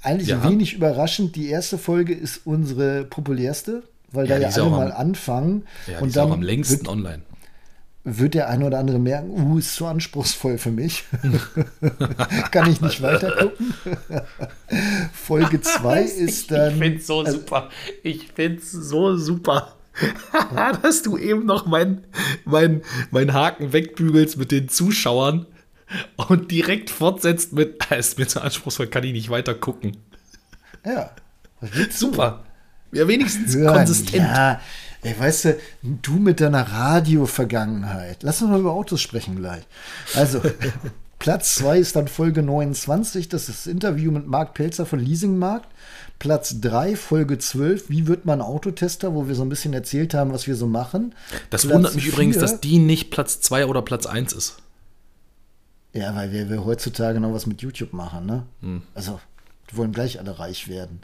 eigentlich Ja. wenig überraschend. Die erste Folge ist unsere populärste, weil Ja, da ja alle auch mal anfangen. Ja, und ist auch dann am längsten online. Wird der eine oder andere merken, uh, ist zu anspruchsvoll für mich. [laughs] Kann ich nicht weiter gucken. [laughs] Folge 2 [laughs] ist dann. ich finde es so super. Ich finde es so super. Dass du eben noch meinen mein, mein Haken wegbügelst mit den Zuschauern und direkt fortsetzt mit, "Ah, ist mir zu anspruchsvoll, kann ich nicht weiter gucken. Ja. Super. Ja, wenigstens hören. konsistent. Ja, ey, weißt du, du mit deiner Radio-Vergangenheit. Lass uns mal über Autos sprechen gleich. Also, [laughs] Platz 2 ist dann Folge 29, das ist das Interview mit Marc Pelzer von Leasingmarkt. Platz 3, Folge 12, wie wird man Autotester, wo wir so ein bisschen erzählt haben, was wir so machen. Das Platz wundert mich übrigens, vier- dass die nicht Platz 2 oder Platz 1 ist. Ja, weil wir, wir heutzutage noch was mit YouTube machen, ne? Hm. Also, die wollen gleich alle reich werden.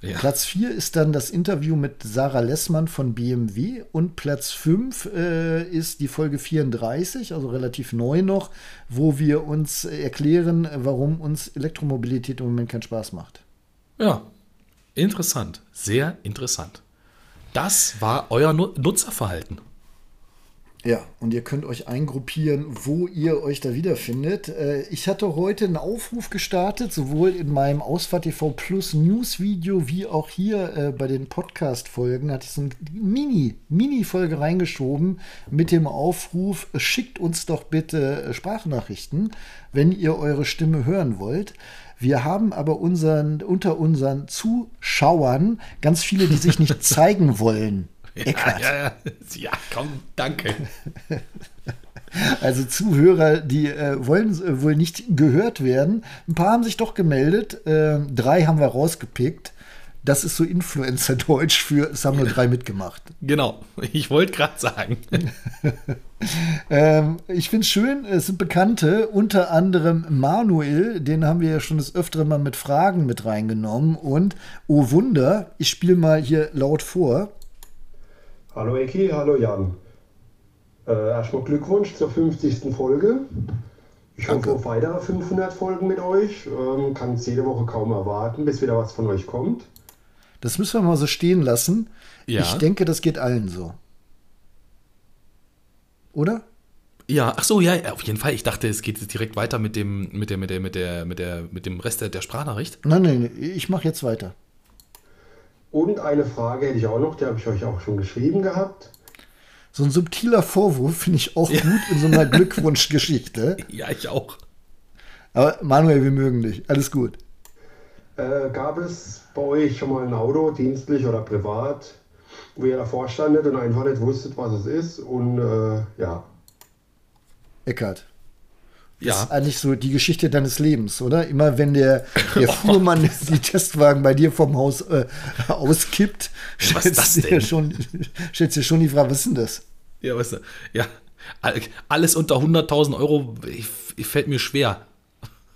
Ja. Platz 4 ist dann das Interview mit Sarah Lessmann von BMW und Platz 5 äh, ist die Folge 34, also relativ neu noch, wo wir uns erklären, warum uns Elektromobilität im Moment keinen Spaß macht. Ja, interessant. Sehr interessant. Das war euer Nu- Nutzerverhalten. Ja, und ihr könnt euch eingruppieren, wo ihr euch da wiederfindet. Äh, Ich hatte heute einen Aufruf gestartet, sowohl in meinem Ausfahrt TV Plus News-Video wie auch hier äh, bei den Podcast-Folgen. Hatte ich so eine Mini, Mini-Folge reingeschoben mit dem Aufruf: schickt uns doch bitte äh, Sprachnachrichten, wenn ihr eure Stimme hören wollt. Wir haben aber unseren, unter unseren Zuschauern ganz viele, die sich nicht [laughs] zeigen wollen. Eckart. Ja, ja, ja, komm, danke. Also Zuhörer, die äh, wollen äh, wohl nicht gehört werden. Ein paar haben sich doch gemeldet. Äh, drei haben wir rausgepickt. das ist so Influencer-Deutsch für es haben nur drei mitgemacht. Genau, ich wollte gerade sagen. [laughs] ähm, ich finde es schön, es sind Bekannte, unter anderem Manuel, den haben wir ja schon das Öfteren mal mit Fragen mit reingenommen. Und, oh Wunder, ich spiele mal hier laut vor. Hallo Eki, hallo Jan. Äh, erstmal Glückwunsch zur 50. Folge. Ich hoffe auf weitere 500 Folgen mit euch. Ähm, kann es jede Woche kaum erwarten, bis wieder was von euch kommt. Das müssen wir mal so stehen lassen. Ja. Ich denke, das geht allen so. Oder? Ja, ach so, ja, auf jeden Fall. Ich dachte, es geht jetzt direkt weiter mit dem, mit der, mit der, mit der, mit der, mit dem Rest der, der Sprachnachricht. Nein, nein, ich mache jetzt weiter. Und eine Frage hätte ich auch noch, die habe ich euch auch schon geschrieben gehabt. So ein subtiler Vorwurf finde ich auch gut in so einer Glückwunschgeschichte. [laughs] Ja, ich auch. Aber Manuel, wir mögen dich. Alles gut. Äh, gab es bei euch schon mal ein Auto, dienstlich oder privat, wo ihr davor standet und einfach nicht wusstet, was es ist? Und äh, ja. Eckart. Ja. Das ist eigentlich so die Geschichte deines Lebens, oder? Immer wenn der, der [laughs] [laughs] Fuhrmann die Testwagen bei dir vom Haus äh, auskippt, Was das stellst du dir denn? schon, stellst dir schon die Frage, was ist denn das? Ja, weißt du, ja. All- Alles unter 100.000 Euro ich, ich, fällt mir schwer.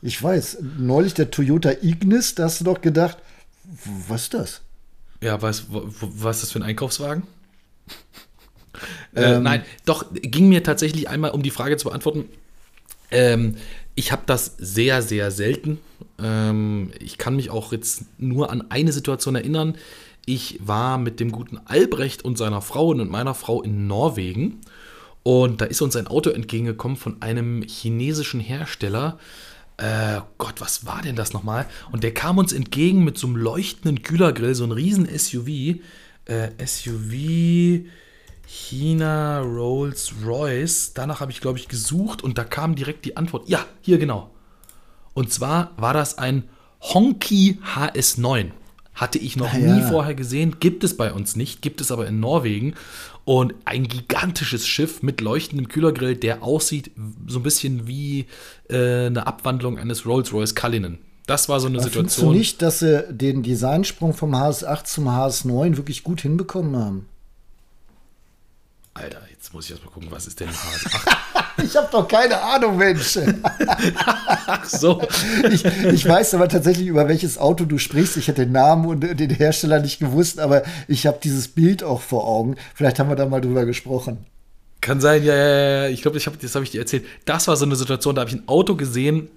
Ich weiß, neulich der Toyota Ignis, da hast du doch gedacht, was ist das? Ja, was, was ist das für ein Einkaufswagen? äh, nein, doch, ging mir tatsächlich einmal, um die Frage zu beantworten. Ähm, ich habe das sehr, sehr selten. Ähm, ich kann mich auch jetzt nur an eine Situation erinnern. Ich war mit dem guten Albrecht und seiner Frau und meiner Frau in Norwegen. Und da ist uns ein Auto entgegengekommen von einem chinesischen Hersteller. Äh, Gott, was war denn das nochmal? Und der kam uns entgegen mit so einem leuchtenden Kühlergrill, so ein riesen SUV. Äh, SUV China Rolls Royce. Danach habe ich, glaube ich, gesucht und da kam direkt die Antwort. Ja, hier genau. Und zwar war das ein Honky HS9. Hatte ich noch Ah, nie ja. vorher gesehen. Gibt es bei uns nicht, gibt es aber in Norwegen. Und ein gigantisches Schiff mit leuchtendem Kühlergrill, der aussieht so ein bisschen wie äh, eine Abwandlung eines Rolls-Royce Cullinan. Das war so eine Findest du Situation. nicht, dass sie den Designsprung vom HS8 zum HS9 wirklich gut hinbekommen haben? Alter, jetzt muss ich erst mal gucken, was ist denn HS8? [laughs] Ich habe doch keine Ahnung, Mensch. [laughs] Ach so. Ich, ich weiß aber tatsächlich, über welches Auto du sprichst. Ich hätte den Namen und den Hersteller nicht gewusst, aber ich habe dieses Bild auch vor Augen. Vielleicht haben wir da mal drüber gesprochen. Kann sein, ja, ja, ja. Ich glaube, hab, das habe ich dir erzählt. Das war so eine Situation, da habe ich ein Auto gesehen,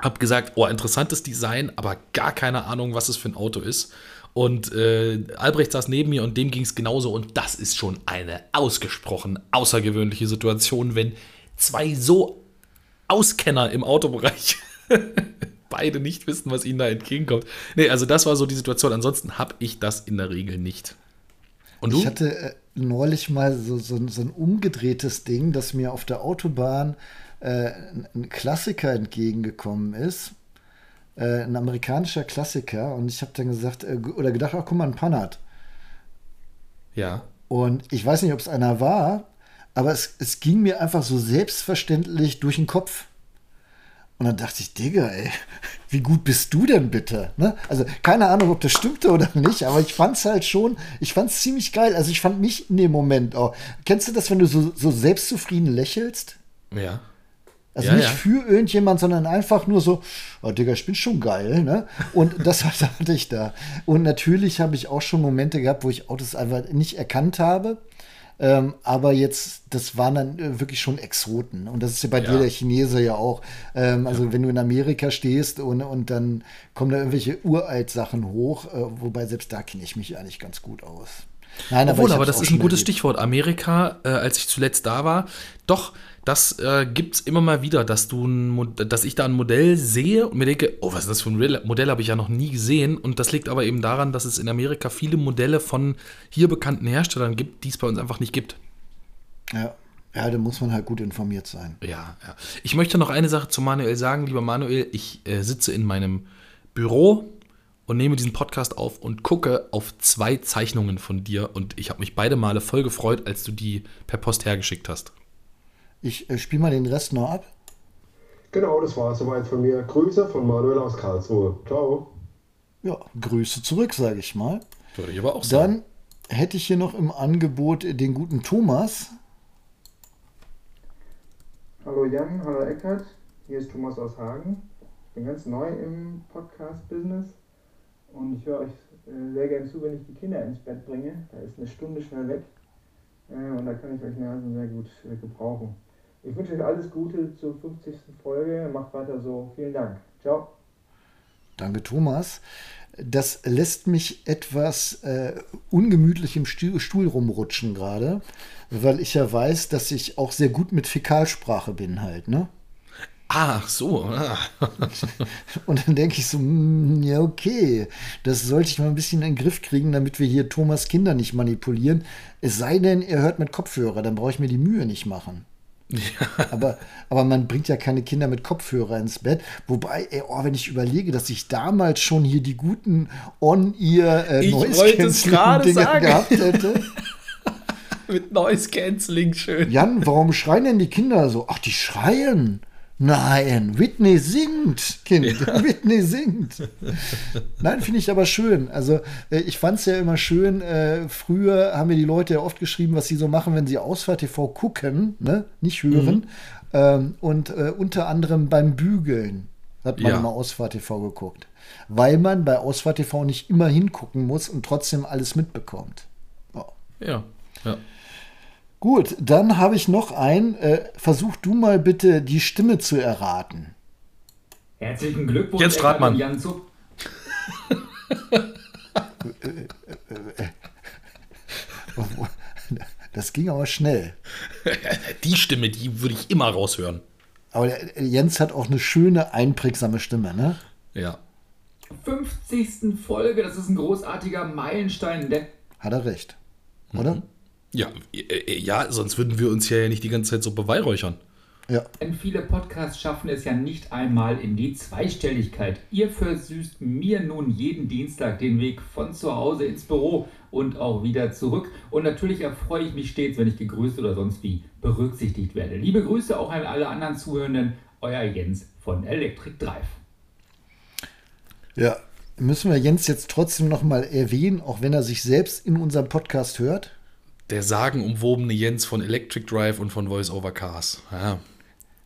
habe gesagt, oh, interessantes Design, aber gar keine Ahnung, was es für ein Auto ist. Und äh, Albrecht saß neben mir und dem ging es genauso. Und das ist schon eine ausgesprochen außergewöhnliche Situation, wenn zwei so Auskenner im Autobereich [laughs] beide nicht wissen, was ihnen da entgegenkommt. Nee, also das war so die Situation. Ansonsten habe ich das in der Regel nicht. Und du? Ich hatte äh, neulich mal so, so, so ein umgedrehtes Ding, dass mir auf der Autobahn äh, ein- ein Klassiker entgegengekommen ist. Äh, ein amerikanischer Klassiker. Und ich habe dann gesagt, äh, oder gedacht, ach guck mal, ein Panhard. ja. Und ich weiß nicht, ob es einer war, aber es, es ging mir einfach so selbstverständlich durch den Kopf. Und dann dachte ich, Digga, ey, [laughs] wie gut bist du denn bitte? Ne? Also keine Ahnung, ob das stimmte oder nicht, aber ich fand es halt schon, ich fand es ziemlich geil. Also ich fand mich in dem Moment auch. Kennst du das, wenn du so, so selbstzufrieden lächelst? Ja. Also Ja, nicht ja. für irgendjemand, sondern einfach nur so, oh, Digga, ich bin schon geil, ne? Und [laughs] das hatte ich da. Und natürlich habe ich auch schon Momente gehabt, wo ich Autos einfach nicht erkannt habe. Ähm, aber jetzt, das waren dann äh, wirklich schon Exoten. Und das ist ja bei Ja. dir der Chinese ja auch. Ähm, also wenn du in Amerika stehst und, und dann kommen da irgendwelche Uralt-Sachen hoch, äh, wobei selbst da kenne ich mich eigentlich ganz gut aus. Nein, Obwohl, aber hab's das ist ein gutes erlebt. Stichwort. Amerika, äh, als ich zuletzt da war, doch, das äh, gibt es immer mal wieder, dass du ein dass ich da ein Modell sehe und mir denke, oh, was ist das für ein Modell? Modell habe ich ja noch nie gesehen. Und das liegt aber eben daran, dass es in Amerika viele Modelle von hier bekannten Herstellern gibt, die es bei uns einfach nicht gibt. Ja. ja, da muss man halt gut informiert sein. Ja, ja. Ich möchte noch eine Sache zu Manuel sagen, lieber Manuel. Ich äh, sitze in meinem Büro und nehme diesen Podcast auf und gucke auf zwei Zeichnungen von dir und ich habe mich beide Male voll gefreut, als du die per Post hergeschickt hast. Ich äh, spiele mal den Rest noch ab. Genau, das war es soweit von mir. Grüße von Manuel aus Karlsruhe. Ciao. Ja, Grüße zurück, sage ich mal. Würde ich aber auch sagen. Dann hätte ich hier noch im Angebot den guten Thomas. Hallo Jan, hallo Eckert, hier ist Thomas aus Hagen. Ich bin ganz neu im Podcast-Business und ich höre euch äh, sehr gerne zu, wenn ich die Kinder ins Bett bringe. Da ist eine Stunde schnell weg äh, und da kann ich euch also sehr gut äh, gebrauchen. Ich wünsche euch alles Gute zur 50. Folge. Macht weiter so. Vielen Dank. Ciao. Danke, Thomas. Das lässt mich etwas äh, ungemütlich im Stuhl, Stuhl rumrutschen gerade, weil ich ja weiß, dass ich auch sehr gut mit Fäkalsprache bin halt, ne? Ach so. Ah. [laughs] Und dann denke ich so, mm, ja, okay, das sollte ich mal ein bisschen in den Griff kriegen, damit wir hier Thomas Kinder nicht manipulieren. Es sei denn, er hört mit Kopfhörer, dann brauche ich mir die Mühe nicht machen. [laughs] Ja. Aber, aber man bringt ja keine Kinder mit Kopfhörer ins Bett. Wobei, ey, oh, wenn ich überlege, dass ich damals schon hier die guten On-Ear äh, Noise-Canceling-Dinger gehabt hätte. [laughs] mit Noise-Canceling, schön. Jan, warum schreien denn die Kinder so? Ach, die schreien. Nein, Whitney singt, Kind. Ja. [laughs] Whitney singt. Nein, finde ich aber schön. Also, äh, ich fand es ja immer schön. Äh, früher haben mir die Leute ja oft geschrieben, was sie so machen, wenn sie Ausfahrt TV gucken, ne? nicht hören. Mhm. Ähm, und äh, unter anderem beim Bügeln hat man ja. immer Ausfahrt TV geguckt. Weil man bei Ausfahrt TV nicht immer hingucken muss und trotzdem alles mitbekommt. Oh. Ja, ja. Gut, dann habe ich noch einen. Äh, versuch du mal bitte die Stimme zu erraten. Herzlichen Glückwunsch. Jetzt Stratmann. Jan Zuck. [laughs] Das ging aber schnell. Die Stimme, die würde ich immer raushören. Aber der Jens hat auch eine schöne, einprägsame Stimme, ne? Ja. 50. Folge, das ist ein großartiger Meilenstein. Hat er recht, oder? Mhm. Ja, äh, ja, sonst würden wir uns ja nicht die ganze Zeit so beweihräuchern. Ja. Denn viele Podcasts schaffen es ja nicht einmal in die Zweistelligkeit. Ihr versüßt mir nun jeden Dienstag den Weg von zu Hause ins Büro und auch wieder zurück. Und natürlich erfreue ich mich stets, wenn ich gegrüßt oder sonst wie berücksichtigt werde. Liebe Grüße auch an alle anderen Zuhörenden. Euer Jens von Electric Drive. Ja, müssen wir Jens jetzt trotzdem nochmal erwähnen, auch wenn er sich selbst in unserem Podcast hört? Der sagenumwobene Jens von Electric Drive und von Voice Over Cars. Ja.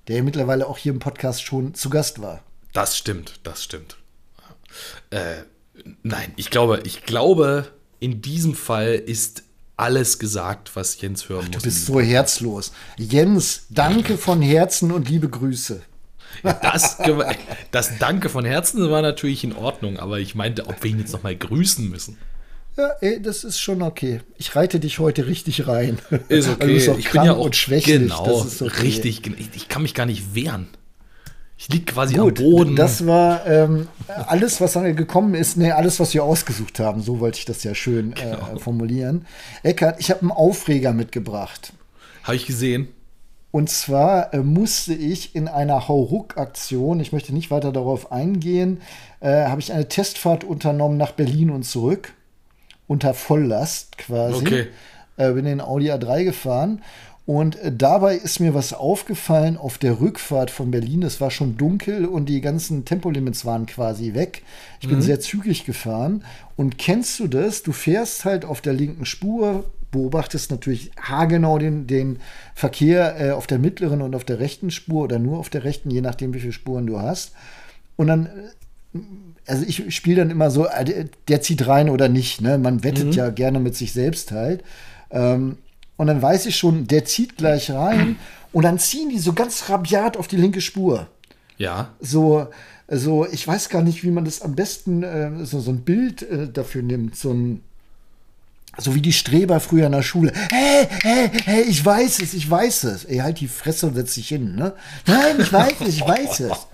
Der mittlerweile auch hier im Podcast schon zu Gast war. Das stimmt, das stimmt. Äh, nein, ich glaube, ich glaube, in diesem Fall ist alles gesagt, was Jens hören Ach, muss. Du bist so herzlos. Jens, danke von Herzen und liebe Grüße. Das, das Danke von Herzen war natürlich in Ordnung, aber ich meinte, ob wir ihn jetzt nochmal grüßen müssen. Ja, ey, das ist schon okay. Ich reite dich heute richtig rein. Ist okay. Also ich bin ja auch schwächlich. Genau, okay. richtig. Ich, ich, kann mich gar nicht wehren. Ich liege quasi Gut, am Boden. Das war ähm, alles, was gekommen ist. Nee, alles, was wir ausgesucht haben. So wollte ich das ja schön äh, genau. äh, formulieren. Eckart, ich habe einen Aufreger mitgebracht. Habe ich gesehen. Und zwar äh, musste ich in einer Hauruck-Aktion, ich möchte nicht weiter darauf eingehen, äh, habe ich eine Testfahrt unternommen nach Berlin und zurück unter Volllast quasi. Okay. Äh, bin in Audi A3 gefahren und äh, dabei ist mir was aufgefallen auf der Rückfahrt von Berlin. Es war schon dunkel und die ganzen Tempolimits waren quasi weg. Ich bin mhm. sehr zügig gefahren. Und kennst du das? Du fährst halt auf der linken Spur, beobachtest natürlich haargenau den, den Verkehr äh, auf der mittleren und auf der rechten Spur oder nur auf der rechten, je nachdem, wie viele Spuren du hast. Und dann äh, also ich spiele dann immer so, äh, der zieht rein oder nicht. Ne? Man wettet mhm. ja gerne mit sich selbst halt. Ähm, und dann weiß ich schon, der zieht gleich rein und dann ziehen die so ganz rabiat auf die linke Spur. Ja. So, so ich weiß gar nicht, wie man das am besten, äh, so, so ein Bild äh, dafür nimmt. So ein, so wie die Streber früher in der Schule. Hey, hey, hey, ich weiß es, ich weiß es. Ey, halt die Fresse und setz dich hin, ne? Nein, ich weiß es, ich weiß es.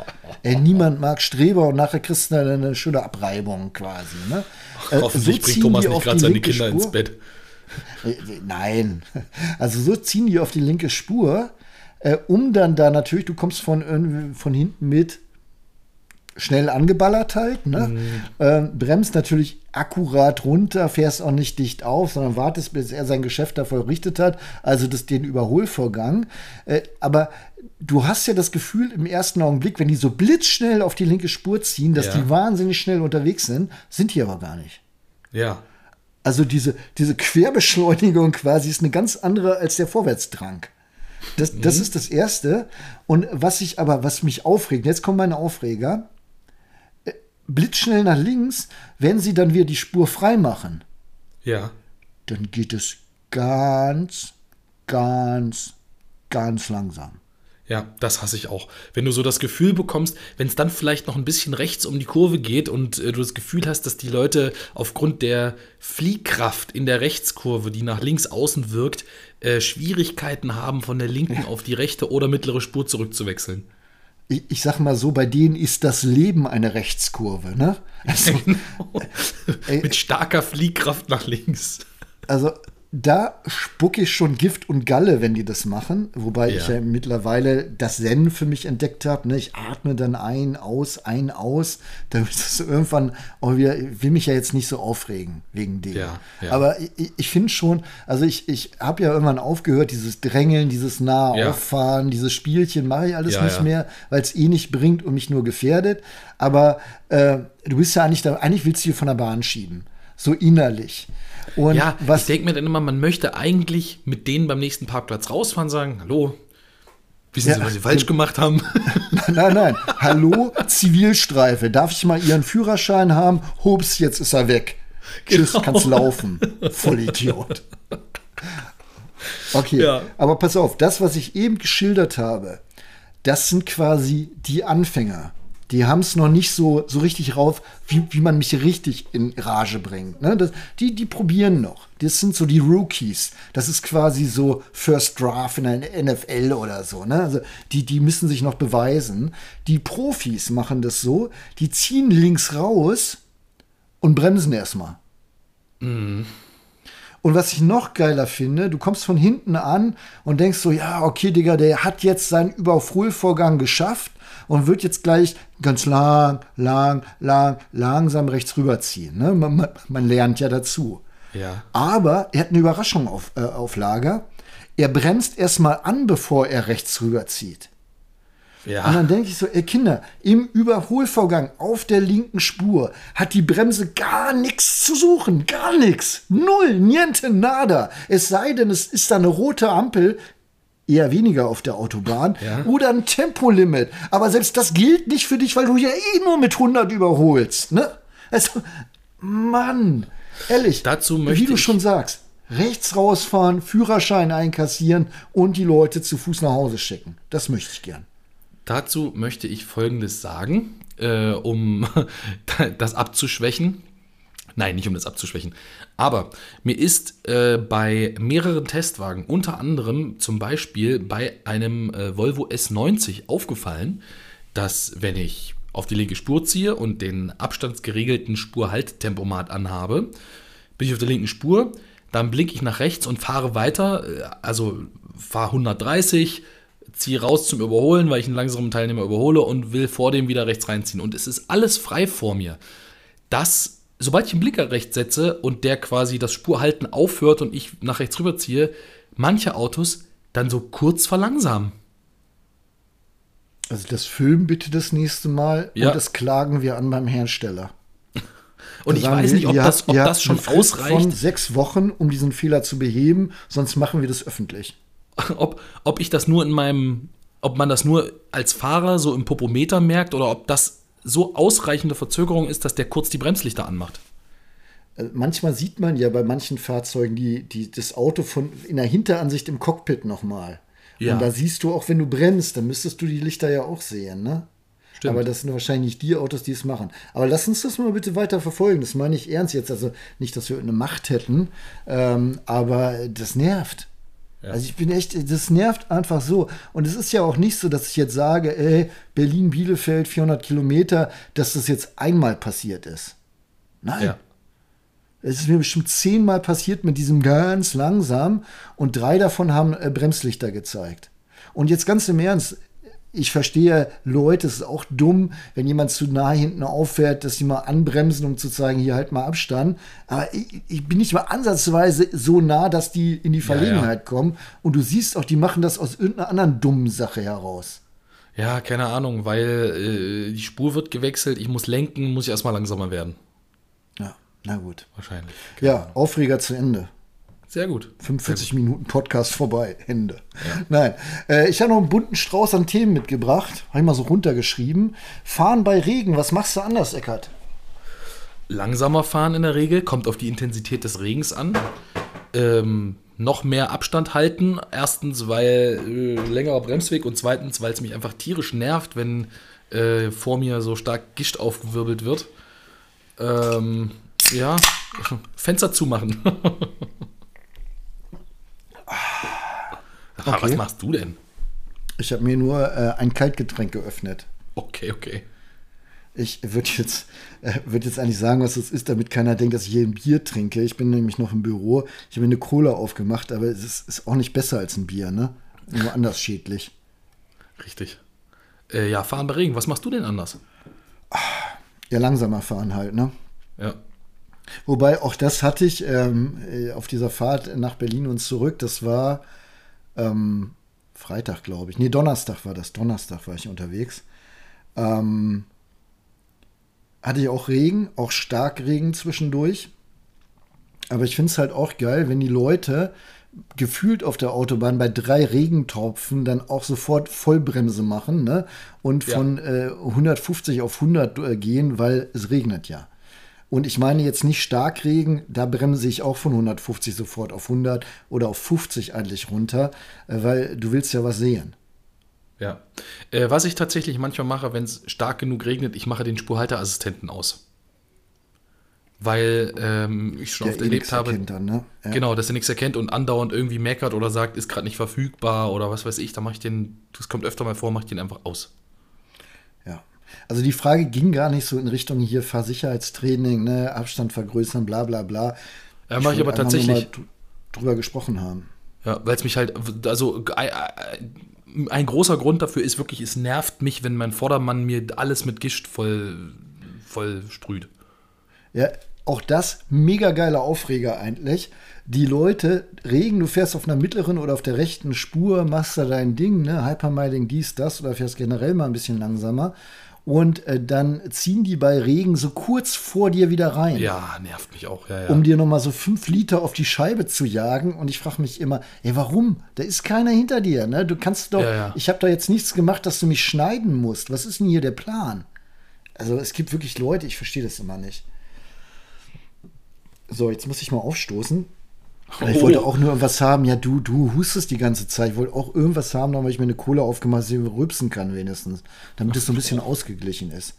Ey, niemand mag Streber und nachher kriegst du eine, schöne Abreibung quasi, ne? Äh, Hoffentlich so bringt Thomas nicht gerade seine Kinder Spur. ins Bett. Äh, äh, nein. Also so ziehen die auf die linke Spur, äh, um dann da natürlich, du kommst von, von hinten mit schnell angeballert halt, ne? Mhm. Ähm, bremst natürlich akkurat runter, fährst auch nicht dicht auf, sondern wartest, bis er sein Geschäft da vollrichtet hat, also das, den Überholvorgang. Äh, aber du hast ja das Gefühl im ersten Augenblick, wenn die so blitzschnell auf die linke Spur ziehen, dass Ja. die wahnsinnig schnell unterwegs sind, sind die aber gar nicht. Ja. Also diese, diese Querbeschleunigung quasi ist eine ganz andere als der Vorwärtsdrang. Das, das ist das Erste. Und was ich aber, was mich aufregt, jetzt kommen meine Aufreger, blitzschnell nach links, wenn sie dann wieder die Spur frei machen, Ja. dann geht es ganz, ganz, ganz langsam. Ja, das hasse ich auch. Wenn du so das Gefühl bekommst, wenn es dann vielleicht noch ein bisschen rechts um die Kurve geht und äh, du das Gefühl hast, dass die Leute aufgrund der Fliehkraft in der Rechtskurve, die nach links außen wirkt, äh, Schwierigkeiten haben, von der linken auf die rechte oder mittlere Spur zurückzuwechseln. Ich, ich sag mal so, bei denen ist das Leben eine Rechtskurve, ne? [laughs] Also, Ey. Mit starker Fliehkraft nach links. Also da spucke ich schon Gift und Galle, wenn die das machen. Wobei Ja. ich ja mittlerweile das Zen für mich entdeckt habe. Ne? Ich atme dann ein, aus, ein, aus. Damit es irgendwann auch wieder, ich will mich ja jetzt nicht so aufregen wegen dem. Ja, ja. Aber ich, ich finde schon, also ich, ich habe ja irgendwann aufgehört, dieses Drängeln, dieses nahe. Auffahren, dieses Spielchen mache ich alles nicht mehr, weil es eh nicht bringt und mich nur gefährdet. Aber äh, du bist ja eigentlich da, eigentlich willst du dich von der Bahn schieben. So innerlich. Und Ja, was, ich denke mir dann immer, man möchte eigentlich mit denen beim nächsten Parkplatz rausfahren, sagen, hallo, wissen Ja, Sie, was Sie falsch [laughs] gemacht haben? [laughs] Nein, nein. Hallo, Zivilstreife. Darf ich mal Ihren Führerschein haben? Hups, jetzt ist er weg. Tschüss, Genau. kannst laufen. Vollidiot. Okay, Ja. aber pass auf, das, was ich eben geschildert habe, das sind quasi die Anfänger. Die haben es noch nicht so, so richtig rauf, wie, wie man mich richtig in Rage bringt. Ne? Das, die, die probieren noch. Das sind so die Rookies. Das ist quasi so First Draft in der NFL oder so. Ne? Also die, die müssen sich noch beweisen. Die Profis machen das so, die ziehen links raus und bremsen erstmal. Und was ich noch geiler finde, du kommst von hinten an und denkst so, ja, okay, Digga, der hat jetzt seinen Überholvorgang geschafft und wird jetzt gleich ganz lang, lang, lang, langsam rechts rüberziehen. Ne? Man, man, man lernt ja dazu. Ja. Aber er hat eine Überraschung auf, äh, auf Lager. Er bremst erstmal an, bevor er rechts rüberzieht. Ja. Und dann denke ich so, ey Kinder, im Überholvorgang auf der linken Spur hat die Bremse gar nichts zu suchen, gar nichts. Null, niente, nada. Es sei denn, es ist da eine rote Ampel, eher weniger auf der Autobahn, Ja. oder ein Tempolimit. Aber selbst das gilt nicht für dich, weil du ja eh nur mit 100 überholst. Ne? Also, Mann, ehrlich, Dazu wie möchte du ich- schon sagst, rechts rausfahren, Führerschein einkassieren und die Leute zu Fuß nach Hause schicken. Das möchte ich gern. Dazu möchte ich Folgendes sagen, äh, um [laughs] das abzuschwächen. Nein, nicht um das abzuschwächen. Aber mir ist äh, bei mehreren Testwagen, unter anderem zum Beispiel bei einem äh, Volvo S90 aufgefallen, dass wenn ich auf die linke Spur ziehe und den abstandsgeregelten Spurhalttempomat anhabe, bin ich auf der linken Spur, dann blinke ich nach rechts und fahre weiter, äh, also fahre 130, ziehe raus zum Überholen, weil ich einen langsamen Teilnehmer überhole und will vor dem wieder rechts reinziehen. Und es ist alles frei vor mir. Das, sobald ich den Blinker rechts setze und der quasi das Spurhalten aufhört und ich nach rechts rüberziehe, manche Autos dann so kurz verlangsamen. Also das Film bitte das nächste Mal Ja. und das klagen wir an beim Hersteller. Und Da ich weiß wir, nicht, ob ihr das, ob ihr das schon Frist Von ausreicht, sechs Wochen, um diesen Fehler zu beheben, sonst machen wir das öffentlich. [laughs] ob, ob ich das nur in meinem, ob man das nur als Fahrer so im Popometer merkt oder ob das so ausreichende Verzögerung ist, dass der kurz die Bremslichter anmacht. Äh, Manchmal sieht man ja bei manchen Fahrzeugen die, die, das Auto von in der Hinteransicht im Cockpit nochmal. Ja. Und da siehst du auch, wenn du bremst, dann müsstest du die Lichter ja auch sehen, ne? Stimmt. Aber das sind wahrscheinlich nicht die Autos, die es machen. Aber lass uns das mal bitte weiter verfolgen. Das meine ich ernst jetzt. Also nicht, dass wir eine Macht hätten, ähm, aber das nervt. Also ich bin echt, das nervt einfach so. Und es ist ja auch nicht so, dass ich jetzt sage, ey, Berlin-Bielefeld 400 Kilometer, dass das jetzt einmal passiert ist. Nein. Ja. Es ist mir bestimmt zehnmal passiert mit diesem ganz langsam und drei davon haben äh, Bremslichter gezeigt. Und jetzt ganz im Ernst, ich verstehe Leute, es ist auch dumm, wenn jemand zu nah hinten auffährt, dass sie mal anbremsen, um zu zeigen, hier halt mal Abstand. Aber ich, ich bin nicht mal ansatzweise so nah, dass die in die Verlegenheit ja, ja. kommen. Und du siehst auch, die machen das aus irgendeiner anderen dummen Sache heraus. Ja, keine Ahnung, weil äh, die Spur wird gewechselt, ich muss lenken, muss ich erstmal langsamer werden. Ja, na gut. Wahrscheinlich. Keine ja, Ahnung. Aufreger zu Ende. Sehr gut. 45 Sehr gut. Minuten Podcast vorbei. Ende. Ja. Nein. Äh, ich habe noch einen bunten Strauß an Themen mitgebracht. Habe ich mal so runtergeschrieben. Fahren bei Regen. Was machst du anders, Eckert? Langsamer fahren in der Regel. Kommt auf die Intensität des Regens an. Ähm, noch mehr Abstand halten. Erstens, weil äh, längerer Bremsweg und zweitens, weil es mich einfach tierisch nervt, wenn äh, vor mir so stark Gischt aufgewirbelt wird. Ähm, ja, [laughs] Fenster zumachen. [laughs] Okay. Was machst du denn? Ich habe mir nur äh, ein Kaltgetränk geöffnet. Okay, okay. Ich würde jetzt, äh, würd jetzt eigentlich sagen, was es ist, damit keiner denkt, dass ich hier ein Bier trinke. Ich bin nämlich noch im Büro. Ich habe mir eine Cola aufgemacht, aber es ist, ist, auch nicht besser als ein Bier, ne? Nur anders schädlich. Richtig. Äh, ja, fahren bei Regen. Was machst du denn anders? Ja, langsamer fahren halt, ne? Ja. Wobei, auch das hatte ich ähm, äh, auf dieser Fahrt nach Berlin und zurück. Das war ähm, Freitag, glaube ich. Nee, Donnerstag war das. Donnerstag war ich unterwegs. Ähm, hatte ich auch Regen, auch stark Regen zwischendurch. Aber ich finde es halt auch geil, wenn die Leute gefühlt auf der Autobahn bei drei Regentropfen dann auch sofort Vollbremse machen ne? und von ja. äh, 150 auf 100 äh, gehen, weil es regnet ja. Und ich meine jetzt nicht Starkregen, da bremse ich auch von 150 sofort auf 100 oder auf 50 eigentlich runter, äh, weil du willst ja was sehen. Ja. Äh, was ich tatsächlich manchmal mache, wenn es stark genug regnet, ich mache den Spurhalterassistenten aus. Weil ähm, ich schon Der oft eh erlebt habe. Dann, ne? ja. Genau, dass er nichts erkennt und andauernd irgendwie meckert oder sagt, ist gerade nicht verfügbar oder was weiß ich, da mache ich den, das kommt öfter mal vor, mache ich den einfach aus. Also die Frage ging gar nicht so in Richtung hier Fahrsicherheitstraining, ne, Abstand vergrößern, bla bla bla. Ja, mache ich aber tatsächlich. drüber gesprochen haben. Ja, weil es mich halt, also ein großer Grund dafür ist wirklich, es nervt mich, wenn mein Vordermann mir alles mit Gischt voll, voll sprüht. Ja, auch das mega geiler Aufreger eigentlich. Die Leute regen, du fährst auf einer mittleren oder auf der rechten Spur, machst da dein Ding, ne, Hypermiling dies, das oder fährst generell mal ein bisschen langsamer und äh, dann ziehen die bei Regen so kurz vor dir wieder rein. Ja, nervt mich auch. Ja, ja. Um dir nochmal so fünf Liter auf die Scheibe zu jagen. Und ich frage mich immer, ey, warum? Da ist keiner hinter dir. Ne? Du kannst doch, ja, ich habe da jetzt nichts gemacht, dass du mich schneiden musst. Was ist denn hier der Plan? Also es gibt wirklich Leute, ich verstehe das immer nicht. So, jetzt muss ich mal aufstoßen. Ich wollte auch nur was haben. Ja, du, du hustest die ganze Zeit. Ich wollte auch irgendwas haben, damit ich mir eine Kohle aufgemacht habe, rübsen kann wenigstens. Damit es so ein bisschen ausgeglichen ist.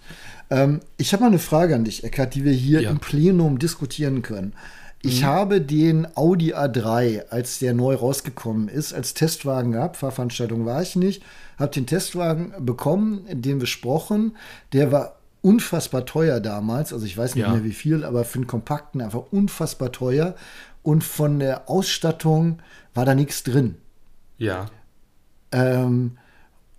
Ähm, ich habe mal eine Frage an dich, Eckart, die wir hier ja. im Plenum diskutieren können. Ich mhm. habe den Audi A3, als der neu rausgekommen ist, als Testwagen gehabt. Fahrveranstaltung war ich nicht. Habe den Testwagen bekommen, den besprochen. Der war unfassbar teuer damals. Also ich weiß nicht ja. mehr wie viel, aber für einen kompakten einfach unfassbar teuer und von der Ausstattung war da nichts drin. Ja. Ähm,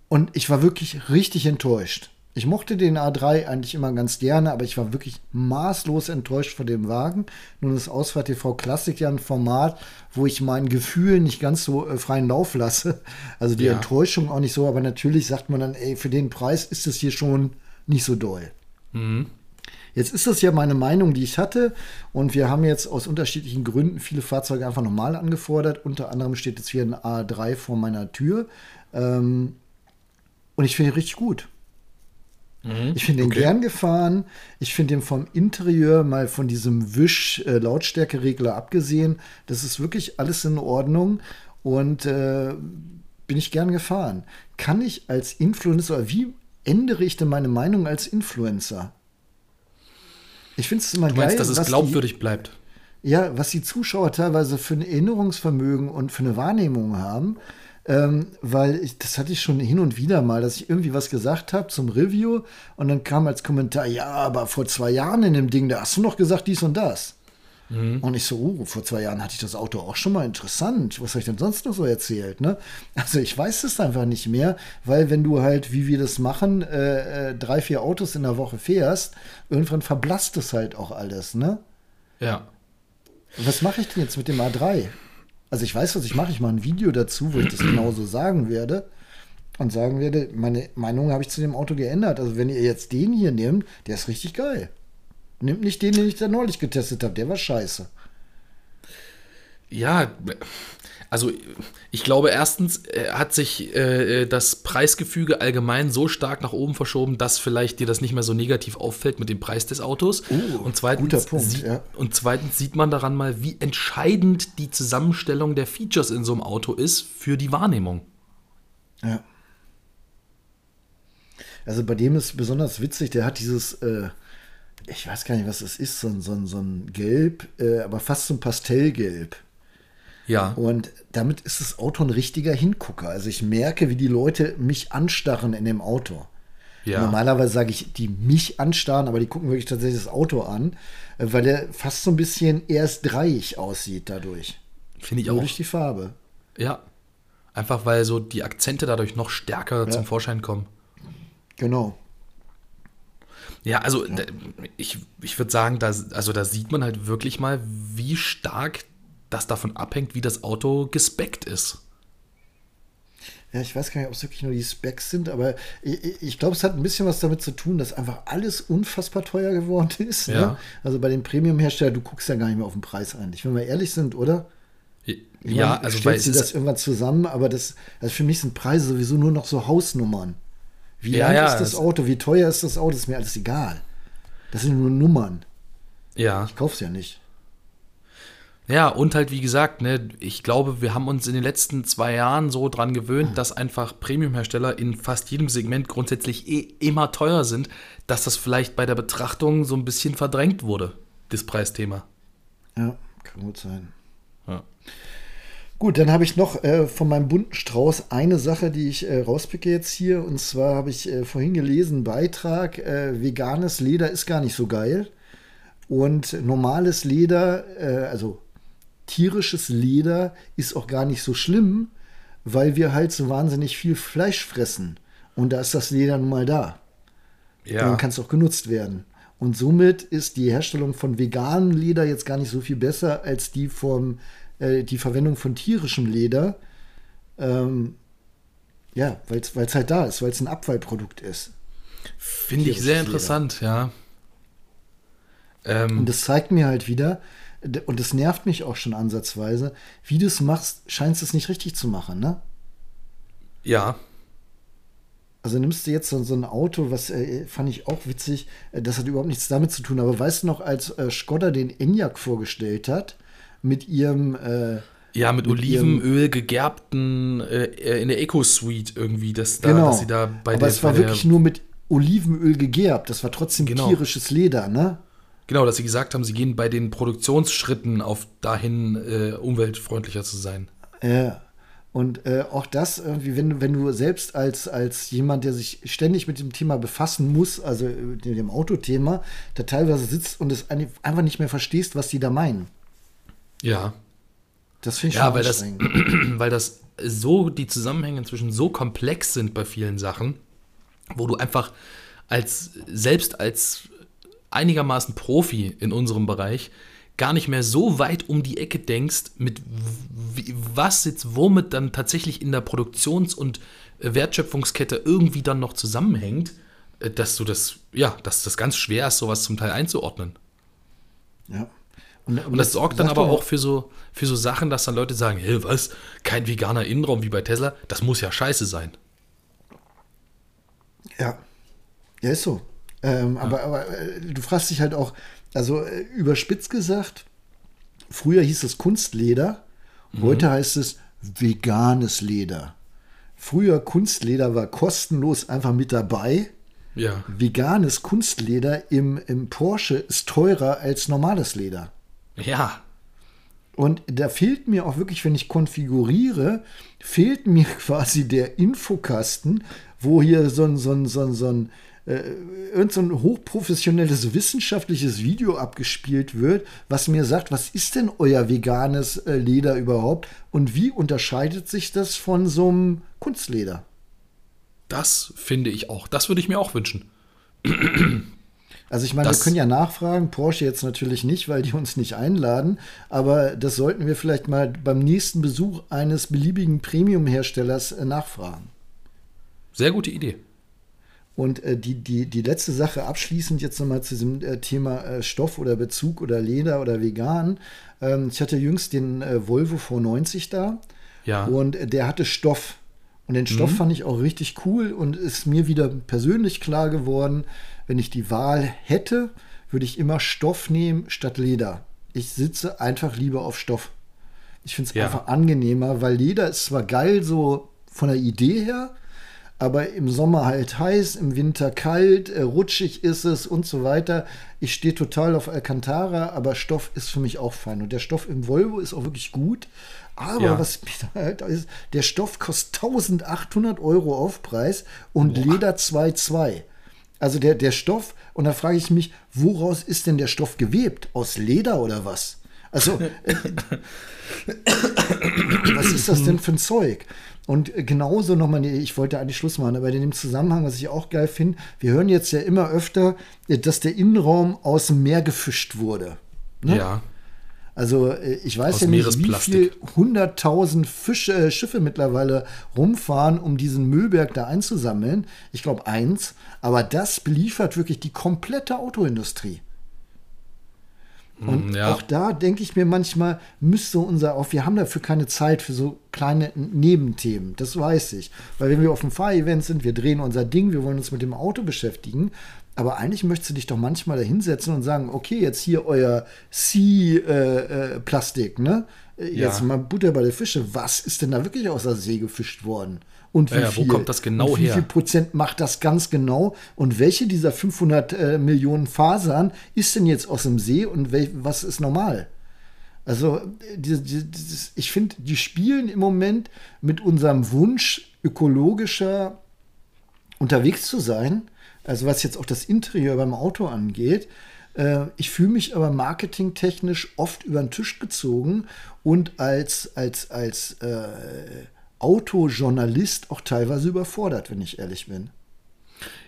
und ich war wirklich richtig enttäuscht. Ich mochte den A3 eigentlich immer ganz gerne, aber ich war wirklich maßlos enttäuscht von dem Wagen. Nun ist Ausfahrt TV Classic ja ein Format, wo ich mein Gefühl nicht ganz so äh, freien Lauf lasse. Also die ja. Enttäuschung auch nicht so, aber natürlich sagt man dann, ey, für den Preis ist es hier schon nicht so doll. Mhm. Jetzt ist das ja meine Meinung, die ich hatte. Und wir haben jetzt aus unterschiedlichen Gründen viele Fahrzeuge einfach nochmal angefordert. Unter anderem steht jetzt hier ein A3 vor meiner Tür. Ähm, und ich finde ihn richtig gut. Mhm, ich finde ihn okay. gern gefahren. Ich finde ihn vom Interieur mal von diesem Wisch-Lautstärkeregler abgesehen. Das ist wirklich alles in Ordnung. Und äh, bin ich gern gefahren. Kann ich als Influencer, wie ändere ich denn meine Meinung als Influencer? Ich finde es immer du meinst, geil, dass es glaubwürdig die, bleibt. Ja, was die Zuschauer teilweise für ein Erinnerungsvermögen und für eine Wahrnehmung haben. Ähm, weil ich, das hatte ich schon hin und wieder mal, dass ich irgendwie was gesagt habe zum Review und dann kam als Kommentar, ja, aber vor zwei Jahren in dem Ding, da hast du noch gesagt dies und das. Mhm. Und ich so, uh, vor zwei Jahren hatte ich das Auto auch schon mal interessant. Was habe ich denn sonst noch so erzählt? Ne? Also ich weiß es einfach nicht mehr, weil wenn du halt, wie wir das machen, äh, äh, drei, vier Autos in der Woche fährst, irgendwann verblasst es halt auch alles, ne? Ja. Was mache ich denn jetzt mit dem A3? Also ich weiß, was ich mache. Ich mache ein Video dazu, wo ich das genauso sagen werde und sagen werde, meine Meinung habe ich zu dem Auto geändert. Also wenn ihr jetzt den hier nehmt, der ist richtig geil. Nimmt nicht den, den ich da neulich getestet habe. Der war scheiße. Ja, also ich glaube, erstens äh, hat sich äh, das Preisgefüge allgemein so stark nach oben verschoben, dass vielleicht dir das nicht mehr so negativ auffällt mit dem Preis des Autos. Oh, und, zweitens guter Punkt, sieht, ja. und zweitens sieht man daran mal, wie entscheidend die Zusammenstellung der Features in so einem Auto ist für die Wahrnehmung. Ja. Also bei dem ist besonders witzig, der hat dieses, äh, ich weiß gar nicht, was es ist, so, ein- so, ein- so ein Gelb, äh, aber fast so ein Pastellgelb. Ja. Und damit ist das Auto ein richtiger Hingucker. Also ich merke, wie die Leute mich anstarren in dem Auto. Ja. Normalerweise sage ich, die mich anstarren, aber die gucken wirklich tatsächlich das Auto an, äh, weil der fast so ein bisschen erst dreiig aussieht dadurch. Finde ich Nur auch. durch die Farbe. Ja. Einfach weil so die Akzente dadurch noch stärker zum Vorschein kommen. Genau. Ja, also da- ich, ich würde sagen, da, also da sieht man halt wirklich mal, wie stark das davon abhängt, wie das Auto gespeckt ist. Ja, ich weiß gar nicht, ob es wirklich nur die Specs sind, aber ich, ich- glaube, es hat ein bisschen was damit zu tun, dass einfach alles unfassbar teuer geworden [laughs] ist. Ja. Ne? Also bei den Premium-Herstellern, du guckst ja gar nicht mehr auf den Preis eigentlich, wenn wir ehrlich sind, oder? Ich ja, meine, also weil sie das irgendwann zusammen, aber das, also für mich sind Preise sowieso nur noch so Hausnummern. Wie Ja, lang ja, ist das Auto, wie teuer ist das Auto, ist mir alles egal. Das sind nur Nummern. ja, Ich kauf's ja nicht. ja, und halt wie gesagt, ne, ich glaube, wir haben uns in den letzten zwei Jahren so dran gewöhnt, dass einfach Premium-Hersteller in fast jedem Segment grundsätzlich eh immer teuer sind, dass das vielleicht bei der Betrachtung so ein bisschen verdrängt wurde, das Preisthema. Ja, kann gut sein. Ja. Gut, dann habe ich noch äh, von meinem bunten Strauß eine Sache, die ich äh, rauspicke jetzt hier. Und zwar habe ich äh, vorhin gelesen, Beitrag, äh, veganes Leder ist gar nicht so geil. Und normales Leder, äh, also tierisches Leder, ist auch gar nicht so schlimm, weil wir halt so wahnsinnig viel Fleisch fressen. Und da ist das Leder nun mal da. Dann kann es auch genutzt werden. Und somit ist die Herstellung von veganem Leder jetzt gar nicht so viel besser als die vom äh, die Verwendung von tierischem Leder. Ähm, ja, weil es halt da ist, weil es ein Abfallprodukt ist. Finde ich sehr Leder. interessant, ja. Ähm, Und das zeigt mir halt wieder, und das nervt mich auch schon ansatzweise, wie du es machst, scheinst es nicht richtig zu machen, ne? ja, Also nimmst du jetzt so, so ein Auto, was äh, fand ich auch witzig, äh, das hat überhaupt nichts damit zu tun, aber weißt du noch, als äh, Skoda den Enyaq vorgestellt hat, mit ihrem äh, Ja, mit, Mit Olivenöl gegerbten äh, in der Eco-Suite irgendwie, dass, da, genau. dass sie da bei aber der, es war wirklich nur mit Olivenöl gegerbt. Das war trotzdem Genau. tierisches Leder, ne? Genau, dass sie gesagt haben, sie gehen bei den Produktionsschritten auf dahin, äh, umweltfreundlicher zu sein. Ja. Und äh, auch das irgendwie, wenn, du- wenn du selbst als, als jemand, der sich ständig mit dem Thema befassen muss, also äh, mit dem Autothema, da teilweise sitzt und es ein- einfach nicht mehr verstehst, was die da meinen. Ja. Das finde ich Ja, schon weil das, [clears throat] weil das so, die Zusammenhänge inzwischen so komplex sind bei vielen Sachen, wo du einfach als, selbst als einigermaßen Profi in unserem Bereich gar nicht mehr so weit um die Ecke denkst, mit was jetzt womit dann tatsächlich in der Produktions- und Wertschöpfungskette irgendwie dann noch zusammenhängt, äh, dass du das, ja, dass das ganz schwer ist, sowas zum Teil einzuordnen. Ja. Und das sorgt dann aber auch für so, für so Sachen, dass dann Leute sagen, hey, was? Kein veganer Innenraum wie bei Tesla? Das muss ja scheiße sein. Ja. Ja, ist so. Ähm, Aber, aber äh, du fragst dich halt auch, also äh, überspitzt gesagt, früher hieß es Kunstleder, heute heißt es veganes Leder. Früher Kunstleder war kostenlos einfach mit dabei. Ja. Veganes Kunstleder im, im Porsche ist teurer als normales Leder. Ja. Und da fehlt mir auch wirklich, wenn ich konfiguriere, fehlt mir [laughs] quasi der Infokasten, wo hier so ein, so ein, so ein, so ein äh, irgend so ein hochprofessionelles wissenschaftliches Video abgespielt wird, was mir sagt, was ist denn euer veganes äh, Leder überhaupt und wie unterscheidet sich das von so einem Kunstleder? Das finde ich auch. Das würde ich mir auch wünschen. [clears throat] Also ich meine, wir können ja nachfragen, Porsche jetzt natürlich nicht, weil die uns nicht einladen, aber das sollten wir vielleicht mal beim nächsten Besuch eines beliebigen Premium-Herstellers äh, nachfragen. Sehr gute Idee. Und äh, die, die, die letzte Sache abschließend jetzt nochmal zu diesem äh, Thema äh, Stoff oder Bezug oder Leder oder vegan. Ähm, ich hatte jüngst den äh, Volvo V90 da. Ja. Und äh, der hatte Stoff. Und den Stoff mhm. fand ich auch richtig cool und ist mir wieder persönlich klar geworden, wenn ich die Wahl hätte, würde ich immer Stoff nehmen statt Leder. Ich sitze einfach lieber auf Stoff. Ich finde es ja. einfach angenehmer, weil Leder ist zwar geil so von der Idee her, aber im Sommer halt heiß, im Winter kalt, äh, rutschig ist es und so weiter. Ich stehe total auf Alcantara, aber Stoff ist für mich auch fein. Und der Stoff im Volvo ist auch wirklich gut. Aber ja. was halt ist, der Stoff kostet 1800 Euro Aufpreis und Boah. Leder 2,2. Also der, der Stoff, und da frage ich mich, woraus ist denn der Stoff gewebt? Aus Leder oder was? Also, äh, was ist das denn für ein Zeug? Und genauso nochmal, ich wollte eigentlich Schluss machen, aber in dem Zusammenhang, was ich auch geil finde, wir hören jetzt ja immer öfter, dass der Innenraum aus dem Meer gefischt wurde. Ne? Ja. Also äh, ich weiß Aus ja nicht, wie viel hunderttausend äh, Schiffe mittlerweile rumfahren, um diesen Müllberg da einzusammeln. Ich glaube eins. Aber das beliefert wirklich die komplette Autoindustrie. Und ja. auch da denke ich mir manchmal, müsste unser, auch wir haben dafür keine Zeit für so kleine Nebenthemen. Das weiß ich. Weil wenn wir auf dem Fahrevent sind, wir drehen unser Ding, wir wollen uns mit dem Auto beschäftigen. Aber eigentlich möchtest du dich doch manchmal da hinsetzen und sagen, okay, jetzt hier euer Sea-Plastik, äh, äh, ne? Jetzt ja. mal Butter bei der Fische. Was ist denn da wirklich aus der See gefischt worden? Und wie, ja, viel, wo kommt das genau wie her? Wie viel Prozent macht das ganz genau? Und welche dieser 500 äh, Millionen Fasern ist denn jetzt aus dem See und wel, was ist normal? Also, die, die, dieses, ich finde, die spielen im Moment mit unserem Wunsch, ökologischer unterwegs zu sein. Also, was jetzt auch das Interieur beim Auto angeht. Äh, ich fühle mich aber marketingtechnisch oft über den Tisch gezogen und als, als, als äh, Autojournalist auch teilweise überfordert, wenn ich ehrlich bin.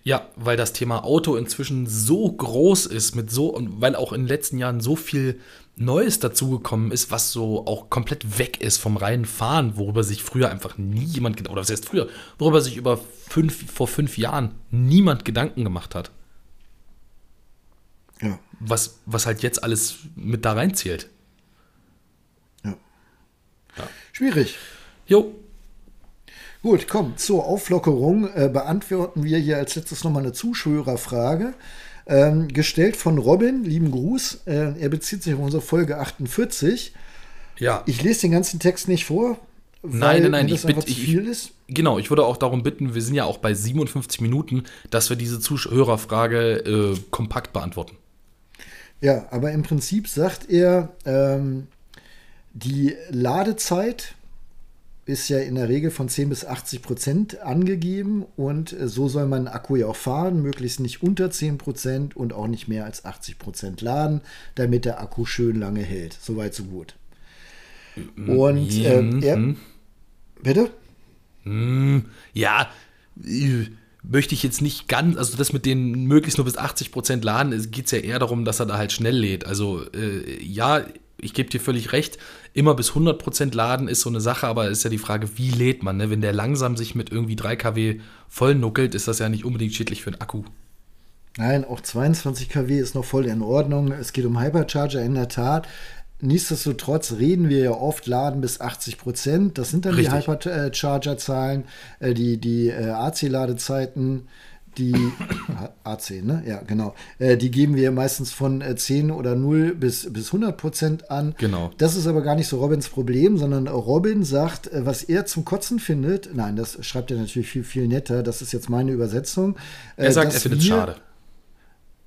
Ja, weil das Thema Auto inzwischen so groß ist, mit so und weil auch in den letzten Jahren so viel Neues dazugekommen ist, was so auch komplett weg ist vom reinen Fahren, worüber sich früher einfach nie jemand oder was heißt früher, worüber sich über fünf, vor fünf Jahren niemand Gedanken gemacht hat. Ja. Was, was halt jetzt alles mit da reinzählt. Ja. ja. Schwierig. Jo, Gut, komm, zur Auflockerung äh, beantworten wir hier als letztes nochmal eine Zuschauerfrage. Ähm, gestellt von Robin, lieben Gruß. Äh, er bezieht sich auf unsere Folge 48. Ja. Ich lese den ganzen Text nicht vor. Nein, nein, nein, ich bitte, ich, genau, ich würde auch darum bitten, wir sind ja auch bei 57 Minuten, dass wir diese Zuhörerfrage äh, kompakt beantworten. Ja, aber im Prinzip sagt er, ähm, die Ladezeit ist ja in der Regel von 10 bis 80 Prozent angegeben und äh, so soll man einen Akku ja auch fahren, möglichst nicht unter 10 Prozent und auch nicht mehr als 80 Prozent laden, damit der Akku schön lange hält. Soweit, so gut. Und äh, er, bitte? Hm, ja, äh, möchte ich jetzt nicht ganz, also das mit den möglichst nur bis 80 Prozent laden, geht es ja eher darum, dass er da halt schnell lädt. Also äh, ja, ich gebe dir völlig recht, immer bis 100% laden ist so eine Sache, aber ist ja die Frage, wie lädt man? Ne? Wenn der langsam sich mit irgendwie 3 kW voll nuckelt, ist das ja nicht unbedingt schädlich für den Akku. Nein, auch 22 kW ist noch voll in Ordnung. Es geht um Hypercharger in der Tat. Nichtsdestotrotz reden wir ja oft Laden bis 80 Prozent. Das sind dann Richtig. die Hypercharger-Zahlen, äh, die, die äh, AC-Ladezeiten die A10, ne? Ja, genau. Äh, die geben wir meistens von äh, 10 oder 0 bis, bis 100 Prozent an. Genau. Das ist aber gar nicht so Robins Problem, sondern Robin sagt, äh, was er zum Kotzen findet. Nein, das schreibt er natürlich viel, viel netter. Das ist jetzt meine Übersetzung. Äh, er sagt, er findet es schade.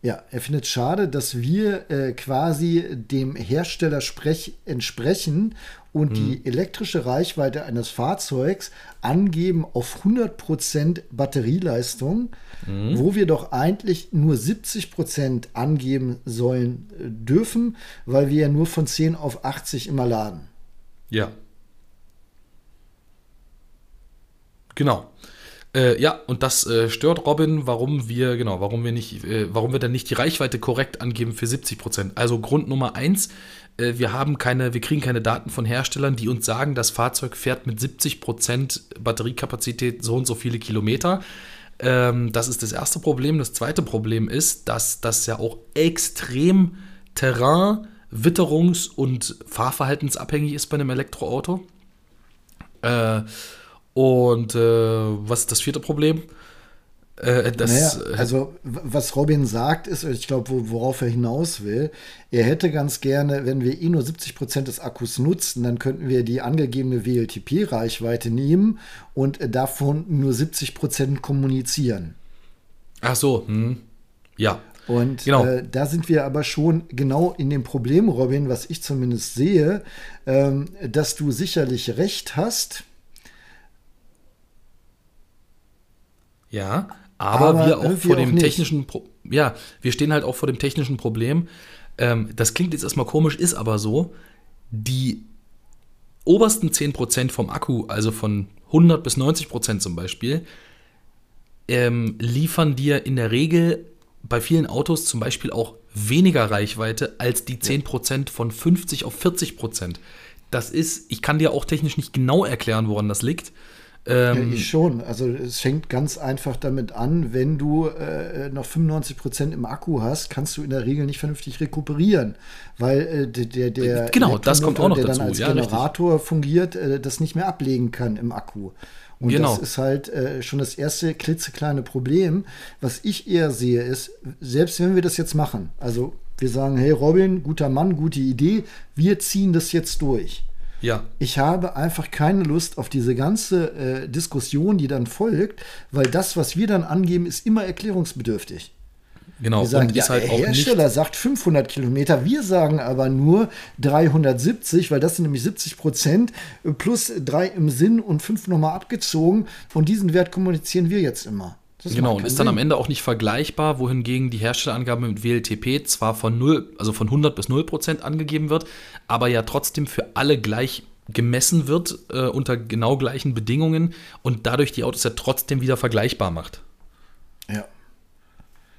Ja, er findet schade, dass wir äh, quasi dem Hersteller sprech, entsprechen und mhm. die elektrische Reichweite eines Fahrzeugs angeben auf 100% Batterieleistung, mhm. wo wir doch eigentlich nur 70% angeben sollen äh, dürfen, weil wir ja nur von 10 auf 80 immer laden. Ja. Genau. Äh, ja, und das äh, stört Robin, warum wir, genau, warum wir nicht, äh, warum wir dann nicht die Reichweite korrekt angeben für 70 Prozent. Also Grund Nummer eins, äh, wir haben keine, wir kriegen keine Daten von Herstellern, die uns sagen, das Fahrzeug fährt mit 70 Prozent Batteriekapazität so und so viele Kilometer. Ähm, das ist das erste Problem. Das zweite Problem ist, dass das ja auch extrem Terrain, Witterungs- und Fahrverhaltensabhängig ist bei einem Elektroauto. Äh, und äh, was ist das vierte Problem? Äh, das, naja, also was Robin sagt ist, ich glaube, worauf er hinaus will, er hätte ganz gerne, wenn wir eh nur 70 Prozent des Akkus nutzen, dann könnten wir die angegebene WLTP-Reichweite nehmen und davon nur 70 Prozent kommunizieren. Ach so, hm. ja. Und genau. äh, da sind wir aber schon genau in dem Problem, Robin, was ich zumindest sehe, ähm, dass du sicherlich recht hast Ja, aber, aber wir auch vor dem auch technischen, Pro ja, wir stehen halt auch vor dem technischen Problem. Ähm, das klingt jetzt erstmal komisch, ist aber so. Die obersten 10% vom Akku, also von 100 bis 90% zum Beispiel, ähm, liefern dir in der Regel bei vielen Autos zum Beispiel auch weniger Reichweite als die 10% von 50 auf 40%. Das ist, ich kann dir auch technisch nicht genau erklären, woran das liegt. Ähm, ja, ich schon. Also es fängt ganz einfach damit an, wenn du äh, noch 95 Prozent im Akku hast, kannst du in der Regel nicht vernünftig rekuperieren, weil äh, der, der genau, das kommt auch noch der dazu. dann als ja, Generator richtig. fungiert, äh, das nicht mehr ablegen kann im Akku. Und genau. das ist halt äh, schon das erste klitzekleine Problem. Was ich eher sehe, ist, selbst wenn wir das jetzt machen, also wir sagen, hey Robin, guter Mann, gute Idee, wir ziehen das jetzt durch ja. Ich habe einfach keine Lust auf diese ganze äh, Diskussion, die dann folgt, weil das, was wir dann angeben, ist immer erklärungsbedürftig. Genau, sagen, und ja, halt der Hersteller sagt 500 Kilometer, wir sagen aber nur 370, weil das sind nämlich 70 Prozent plus drei im Sinn und fünf nochmal abgezogen. Und diesen Wert kommunizieren wir jetzt immer. Das genau, und ist dann am Ende auch nicht vergleichbar, wohingegen die Herstellerangabe mit WLTP zwar von 0, also von 100 bis 0 Prozent angegeben wird, aber ja trotzdem für alle gleich gemessen wird äh, unter genau gleichen Bedingungen und dadurch die Autos ja trotzdem wieder vergleichbar macht. Ja.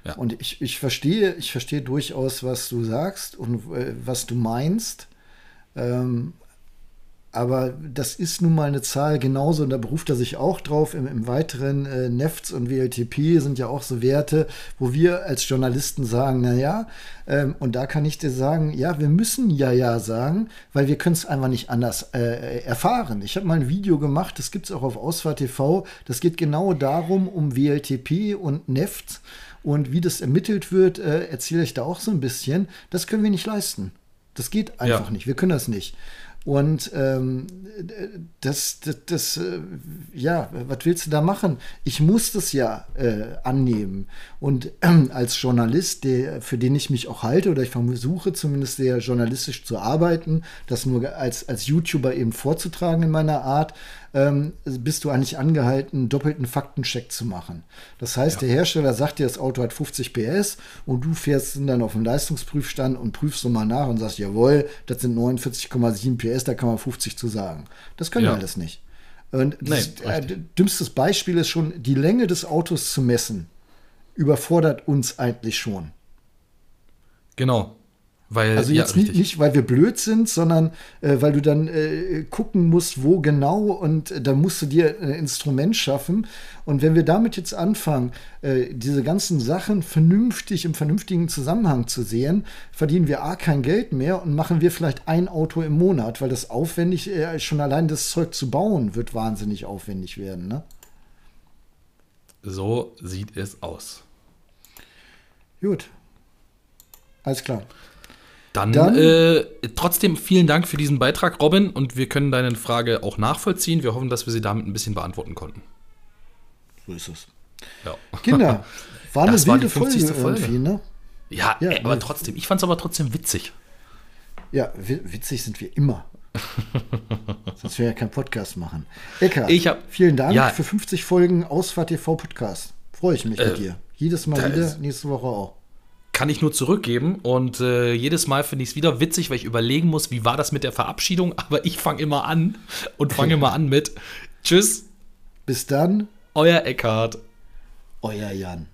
ja. Und ich, ich verstehe, ich verstehe durchaus, was du sagst und äh, was du meinst. Ähm, aber das ist nun mal eine Zahl genauso und da beruft er sich auch drauf. Im, im weiteren äh, NEFTS und WLTP sind ja auch so Werte, wo wir als Journalisten sagen, naja, ähm, und da kann ich dir sagen, ja, wir müssen ja ja sagen, weil wir können es einfach nicht anders äh, erfahren. Ich habe mal ein Video gemacht, das gibt es auch auf Ausfahrt TV, das geht genau darum, um WLTP und NEFTS und wie das ermittelt wird, äh, erzähle ich da auch so ein bisschen. Das können wir nicht leisten. Das geht einfach ja. nicht. Wir können das nicht. Und ähm, das, das, das, äh, ja, was willst du da machen? Ich muss das ja äh, annehmen. Und äh, als Journalist, der, für den ich mich auch halte, oder ich versuche zumindest sehr journalistisch zu arbeiten, das nur als, als YouTuber eben vorzutragen in meiner Art, ähm, bist du eigentlich angehalten, einen doppelten Faktencheck zu machen. Das heißt, ja. der Hersteller sagt dir, das Auto hat 50 PS und du fährst dann auf den Leistungsprüfstand und prüfst so mal nach und sagst, jawohl, das sind 49,7 PS, da kann man 50 zu sagen. Das können ja. wir alles nicht. Und nee, das äh, dümmstes Beispiel ist schon, die Länge des Autos zu messen, überfordert uns eigentlich schon. Genau. Weil, also jetzt ja, nicht, nicht, weil wir blöd sind, sondern äh, weil du dann äh, gucken musst, wo genau und äh, da musst du dir ein Instrument schaffen. Und wenn wir damit jetzt anfangen, äh, diese ganzen Sachen vernünftig im vernünftigen Zusammenhang zu sehen, verdienen wir A kein Geld mehr und machen wir vielleicht ein Auto im Monat, weil das aufwendig, äh, schon allein das Zeug zu bauen, wird wahnsinnig aufwendig werden. Ne? So sieht es aus. Gut. Alles klar. Dann, Dann äh, trotzdem vielen Dank für diesen Beitrag, Robin, und wir können deine Frage auch nachvollziehen. Wir hoffen, dass wir sie damit ein bisschen beantworten konnten. So ist es. Ja. Kinder, [laughs] war eine das wilde war die 50. Folge, Folge. Ne? Ja, Ja, ey, aber nee. trotzdem, ich fand es aber trotzdem witzig. Ja, wi- witzig sind wir immer. [laughs] Sonst wir ja keinen Podcast machen. Eckart, Ich hab- vielen Dank ja. für 50 Folgen Ausfahrt TV Podcast. Freue ich mich mit dir. Jedes Mal wieder, nächste Woche auch. Kann ich nur zurückgeben und äh, jedes Mal finde ich es wieder witzig, weil ich überlegen muss, wie war das mit der Verabschiedung, [laughs] aber ich fange immer an und fange immer an mit Tschüss, Bis dann, euer Eckhard. euer Jan.